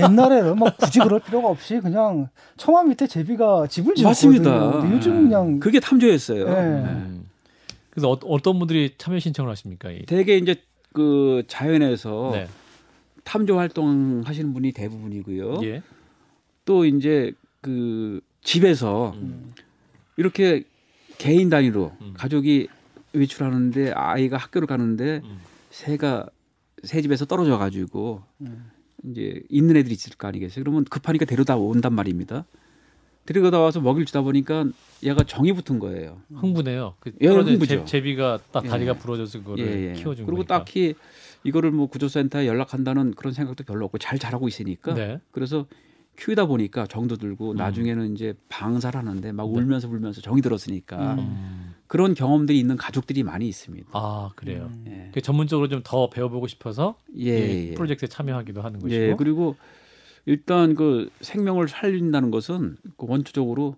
옛날에는 뭐 굳이 그럴 필요가 없이 그냥 처마 밑에 제비가 집을 지었거든요. 요즘 그냥 그게 탐조였어요. 예. 음. 그래서 어, 어떤 분들이 참여 신청을 하십니까? 이? 대개 이제 그 자연에서 네. 탐조 활동 하시는 분이 대부분이고요. 예. 또 이제 그 집에서 음. 이렇게 개인 단위로 음. 가족이 외출하는데 아이가 학교를 가는데 음. 새가 새 집에서 떨어져 가지고 음. 이제 있는 애들이 있을 거 아니겠어요. 그러면 급하니까 데려다 온단 말입니다. 데려다 와서 먹이를 주다 보니까 얘가 정이 붙은 거예요. 흥분해요. 그 예, 흥분이죠. 제, 제비가 딱 예. 다리가 부러져서 그거를 예, 예. 키워준 그리고 거니까. 딱히 이거를 뭐 구조센터에 연락한다는 그런 생각도 별로 없고 잘 자라고 있으니까 네. 그래서 키우다 보니까 정도 들고 음. 나중에는 이제 방사를 하는데 막 네. 울면서 울면서 정이 들었으니까 음. 그런 경험들이 있는 가족들이 많이 있습니다. 아 그래요. 음. 예. 그 전문적으로 좀 더 배워보고 싶어서 예, 이 예. 프로젝트에 참여하기도 하는 것이고. 예, 그리고 일단 그 생명을 살린다는 것은 그 원초적으로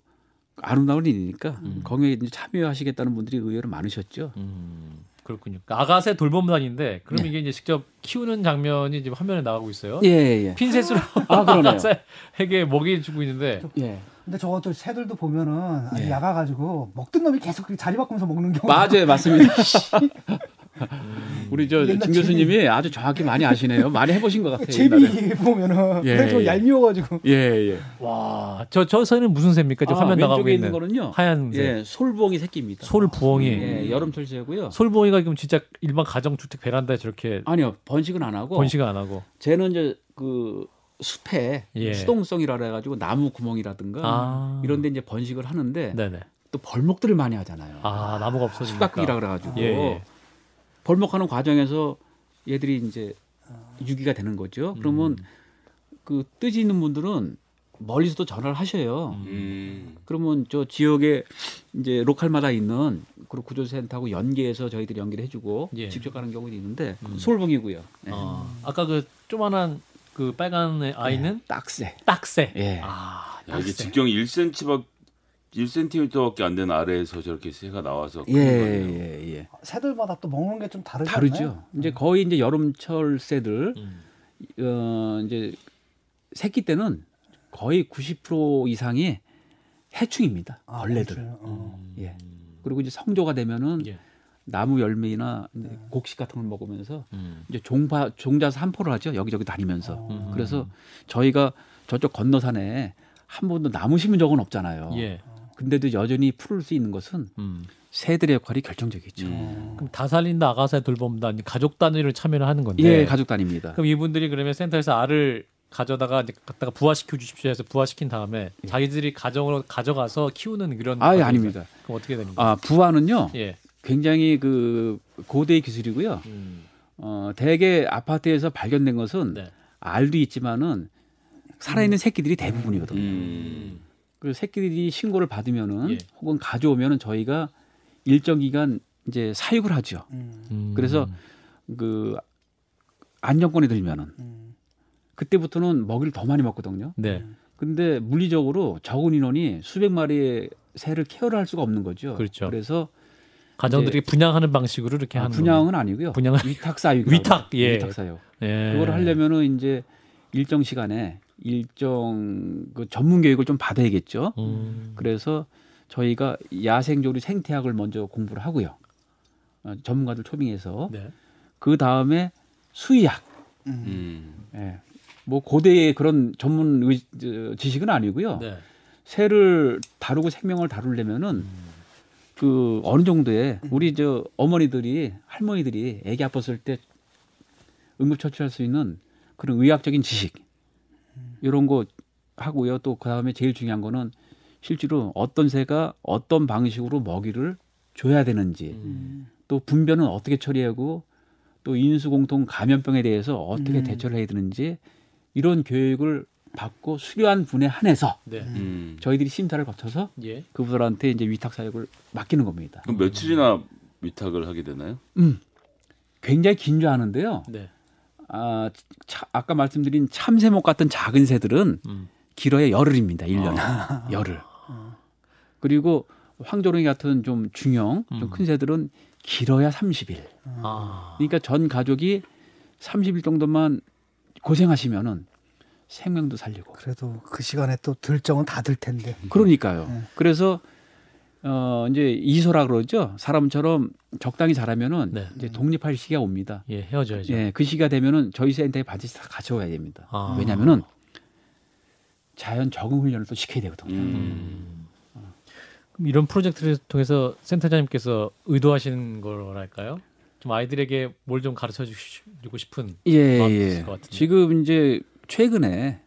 아름다운 일이니까 음. 거기에 이제 참여하시겠다는 분들이 의외로 많으셨죠. 음, 그렇군요. 그러니까 아가새 돌봄단인데 그럼 네. 이게 이제 직접 키우는 장면이 지금 화면에 나가고 있어요. 예, 예. 핀셋으로 아, 그러네요. 아가새에게 먹이 주고 있는데 예. 근데 저것도 새들도 보면은 예. 야가 가지고 먹던 놈이 계속 그렇게 자리 바꾸면서 먹는 경우 맞아요, 맞습니다. *laughs* *laughs* 우리 저 옛날 진 교수님이 아주 정확히 많이 아시네요. 많이 해보신 것 같아요. 제비 옛날에. 보면은 예, 그래 좀 예. 얄미워가지고 예, 예. 와, 저저 새는 무슨 새입니까? 지금 아, 화면 나가고 있는, 있는 거는요. 하얀 새. 예, 솔부엉이 새끼입니다. 솔부엉이. 예, 여름철 새고요. 솔부엉이가 지금 진짜 일반 가정 주택 베란다에 저렇게 아니요, 번식은 안 하고. 번식을 안 하고. 쟤는 이제 그 숲에 예. 수동성이라 해가지고 나무 구멍이라든가 아. 이런데 이제 번식을 하는데 네네. 또 벌목들을 많이 하잖아요. 아 나무가 없어지니까. 수각기라 그래가지고 예, 예. 벌목하는 과정에서 얘들이 이제 유기가 되는 거죠. 그러면 음. 그 뜨지 있는 분들은 멀리서도 전화를 하셔요. 음. 그러면 저 지역에 이제 로컬마다 있는 그런 구조센터하고 연계해서 저희들이 연계를 해주고 예. 직접 가는 경우도 있는데 음. 솔봉이고요. 예. 아, 아까 그 조만한 그 빨간 애 아이는 딱새. 딱새. 예. 아, 야, 이게. 직경 1cm밖 1cm밖에 안 되는 아래에서 저렇게 새가 나와서 예, 거네요. 예, 예. 새들마다 또 먹는 게 좀 다르지 다르죠. 않나요? 이제 거의 이제 여름철 새들 음. 어 이제 새끼 때는 거의 90% 이상이 해충입니다. 아, 벌레들. 그렇죠. 어. 예. 그리고 이제 성조가 되면은 예. 나무 열매나 네. 곡식 같은 걸 먹으면서 음. 이제 종파 종자 산포를 하죠. 여기저기 다니면서. 어. 그래서 저희가 저쪽 건너산에 한 번도 나무 심은 적은 없잖아요. 예. 근데도 여전히 풀을 수 있는 것은 음. 새들의 역할이 결정적이죠. 음. 그럼 다 살린다 아가새 돌봄단 가족 단위로 참여를 하는 건데. 예, 가족 단위입니다. 그럼 이분들이 그러면 센터에서 알을 가져다가 이제 갖다가 부화시켜 주십시오 해서 부화시킨 다음에 자기들이 가정으로 가져가서 키우는 이런 예. 아예 과정이죠. 아닙니다. 그럼 어떻게 되는 거예요? 아 부화는요 예. 굉장히 그 고대의 기술이고요. 음. 어 대개 아파트에서 발견된 것은 네. 알도 있지만은 살아있는 새끼들이 대부분이거든요. 음. 그 새끼들이 신고를 받으면은 예. 혹은 가져오면은 저희가 일정 기간 이제 사육을 하죠. 음, 음. 그래서 그 안정권에 들면은 음. 그때부터는 먹이를 더 많이 먹거든요. 네. 근데 물리적으로 적은 인원이 수백 마리의 새를 케어를 할 수가 없는 거죠. 그렇죠. 그래서 가정들이 분양하는 방식으로 이렇게 아, 하는 분양은 아니고요. 분양은 위탁 사육. *laughs* 위탁, 예. 위탁 사육. 예. 그걸 하려면은 이제 일정 시간에 일정 그 전문 교육을 좀 받아야겠죠. 음. 그래서 저희가 야생조리 생태학을 먼저 공부를 하고요. 어, 전문가들 초빙해서 네. 그 다음에 수의학. 음. 예. 뭐 고대의 그런 전문 의, 저, 지식은 아니고요. 네. 새를 다루고 생명을 다루려면은 그 어느 정도의 우리 저 어머니들이 할머니들이 아기 아팠을 때 응급처치할 수 있는 그런 의학적인 지식 이런 거 하고요. 또 그 다음에 제일 중요한 거는 실제로 어떤 새가 어떤 방식으로 먹이를 줘야 되는지 음. 또 분변은 어떻게 처리하고 또 인수공통 감염병에 대해서 어떻게 음. 대처를 해야 되는지 이런 교육을 받고 수료한 분에 한해서 네. 음. 저희들이 심사를 거쳐서 예. 그분들한테 이제 위탁 사역을 맡기는 겁니다. 그럼 며칠이나 위탁을 하게 되나요? 음, 굉장히 긴 줄 아는데요. 네. 아, 차- 아까 말씀드린 참새목 같은 작은 새들은 음. 길어야 열흘입니다. 일년에 아. 열흘. 그리고 황조롱이 같은 좀 중형, 음. 좀큰 새들은 길어야 30일. 아. 그러니까 전 가족이 30일 정도만 고생하시면은 생명도 살리고. 그래도 그 시간에 또 들정은 다 들 텐데. 그러니까요. 네. 그래서 어 이제 이소라 그러죠. 사람처럼 적당히 자라면은 네. 이제 독립할 시기가 옵니다. 예, 헤어져야죠. 예, 그 시기가 되면은 저희 센터에 반드시 다 가져와야 됩니다. 아. 왜냐하면은 자연 적응 훈련을 또 시켜야 되거든요. 음. 이런 프로젝트를 통해서 센터장님께서 의도하시는 거랄까요? 좀 아이들에게 뭘 좀 가르쳐 주고 싶은 예, 마음이 예. 있을 것 같은데. 지금 이제 최근에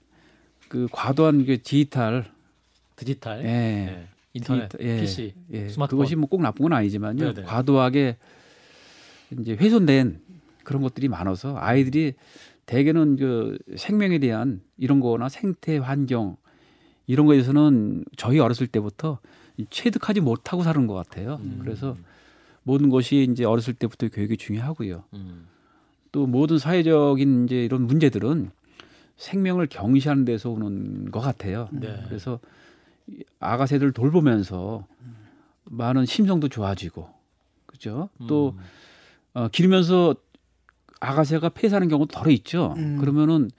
그 과도한 그 디지털 디지털, 예. 네. 인터넷, 예, PC, 예. 스마트폰. 그것이 뭐 꼭 나쁜 건 아니지만요. 네네. 과도하게 이제 훼손된 그런 것들이 많아서 아이들이 대개는 그 생명에 대한 이런 거나 생태 환경 이런 거에서는 저희 어렸을 때부터 체득하지 못하고 사는 것 같아요. 음. 그래서 모든 것이 이제 어렸을 때부터 교육이 중요하고요. 음. 또 모든 사회적인 이제 이런 문제들은 생명을 경시하는 데서 오는 것 같아요. 네. 그래서 이 아가 세대를 돌보면서 많은 심성도 좋아지고 그죠? 또 음. 어, 기르면서 아가새가 폐사하는 경우도 덜어 있죠. 음. 그러면은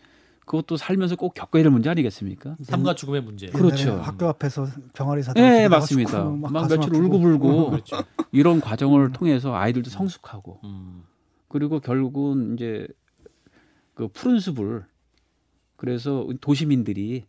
그것도 살면서 꼭 겪어야 될 문제 아니겠습니까? 삶과 죽음의 문제. 그렇죠. 학교 앞에서 병아리 사다 네, 맞습니다. 막 며칠 울고 불고 그렇죠. *laughs* 이런 과정을 통해서 아이들도 성숙하고 음. 그리고 결국은 이제 그 푸른 숲을 그래서 도시민들이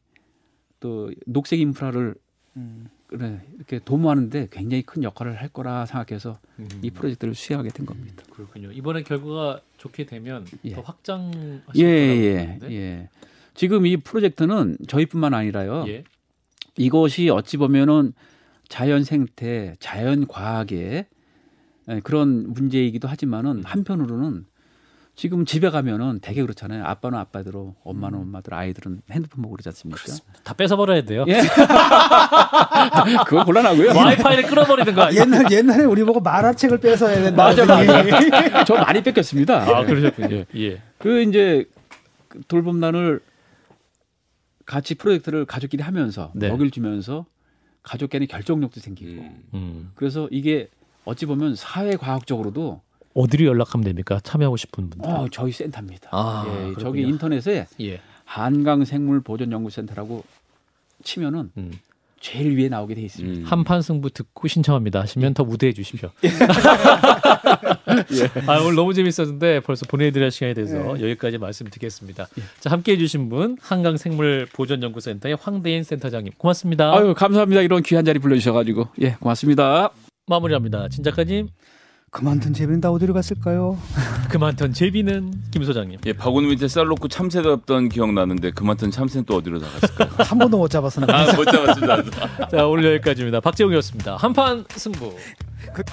또 녹색 인프라를 음. 그래, 이렇게 도모하는데 굉장히 큰 역할을 할 거라 생각해서 음. 이 프로젝트를 수행하게 된 겁니다. 그렇군요. 이번에 결과가 좋게 되면 예. 더 확장하실 예, 거라고 예. 예. 지금 이 프로젝트는 저희뿐만 아니라요. 예. 이것이 어찌 보면은 자연 생태, 자연 과학의 예, 그런 문제이기도 하지만은 한편으로는 지금 집에 가면은 되게 그렇잖아요. 아빠는 아빠대로, 엄마는 엄마대로, 아이들은 핸드폰 보고 그러지 않습니까? 다 뺏어버려야 돼요. 예. *laughs* 그거 곤란하고요. 와이파이를 끊어버리는 거 아니에요? 옛날 옛날에 우리 보고 만화책을 뺏어야 된다. 맞아, 맞아. *laughs* 저 많이 뺏겼습니다. 아 그러셨군요. 예. 그 이제 그 돌봄단을 같이 프로젝트를 가족끼리 하면서 네. 먹일 주면서 가족 간의 결정력도 생기고 음. 그래서 이게 어찌 보면 사회 과학적으로도 어디로 연락하면 됩니까? 참여하고 싶은 분들. 어, 저희 센터입니다. 아, 예, 그렇군요. 저기 인터넷에 예. 한강 생물 보존 연구센터라고 치면은 음. 제일 위에 나오게 돼 있습니다. 음. 한판 승부 듣고 신청합니다 하시면 더 무대해 주십시오. *laughs* 예. 아, 오늘 너무 재밌었는데 벌써 보내드릴 시간이 돼서 예. 여기까지 말씀드리겠습니다. 자, 함께 해주신 분 한강생물보존연구센터의 황대인 센터장님 고맙습니다. 아유 감사합니다. 이런 귀한 자리 불러주셔가지고 예 고맙습니다. 마무리합니다. 진 작가님 그만둔 재빈 다 어디로 갔을까요? 그만둔 제비는 김 소장님. 예, 바구니 밑에 쌀 넣고 참새 잡던 기억 나는데 그만둔 참새는 또 어디로 나갔을까요? *laughs* 한 번도 못 잡았어. 나. 아, 못 잡았습니다. *laughs* 자, 오늘 여기까지입니다. 박재웅이었습니다. 한판 승부. 그-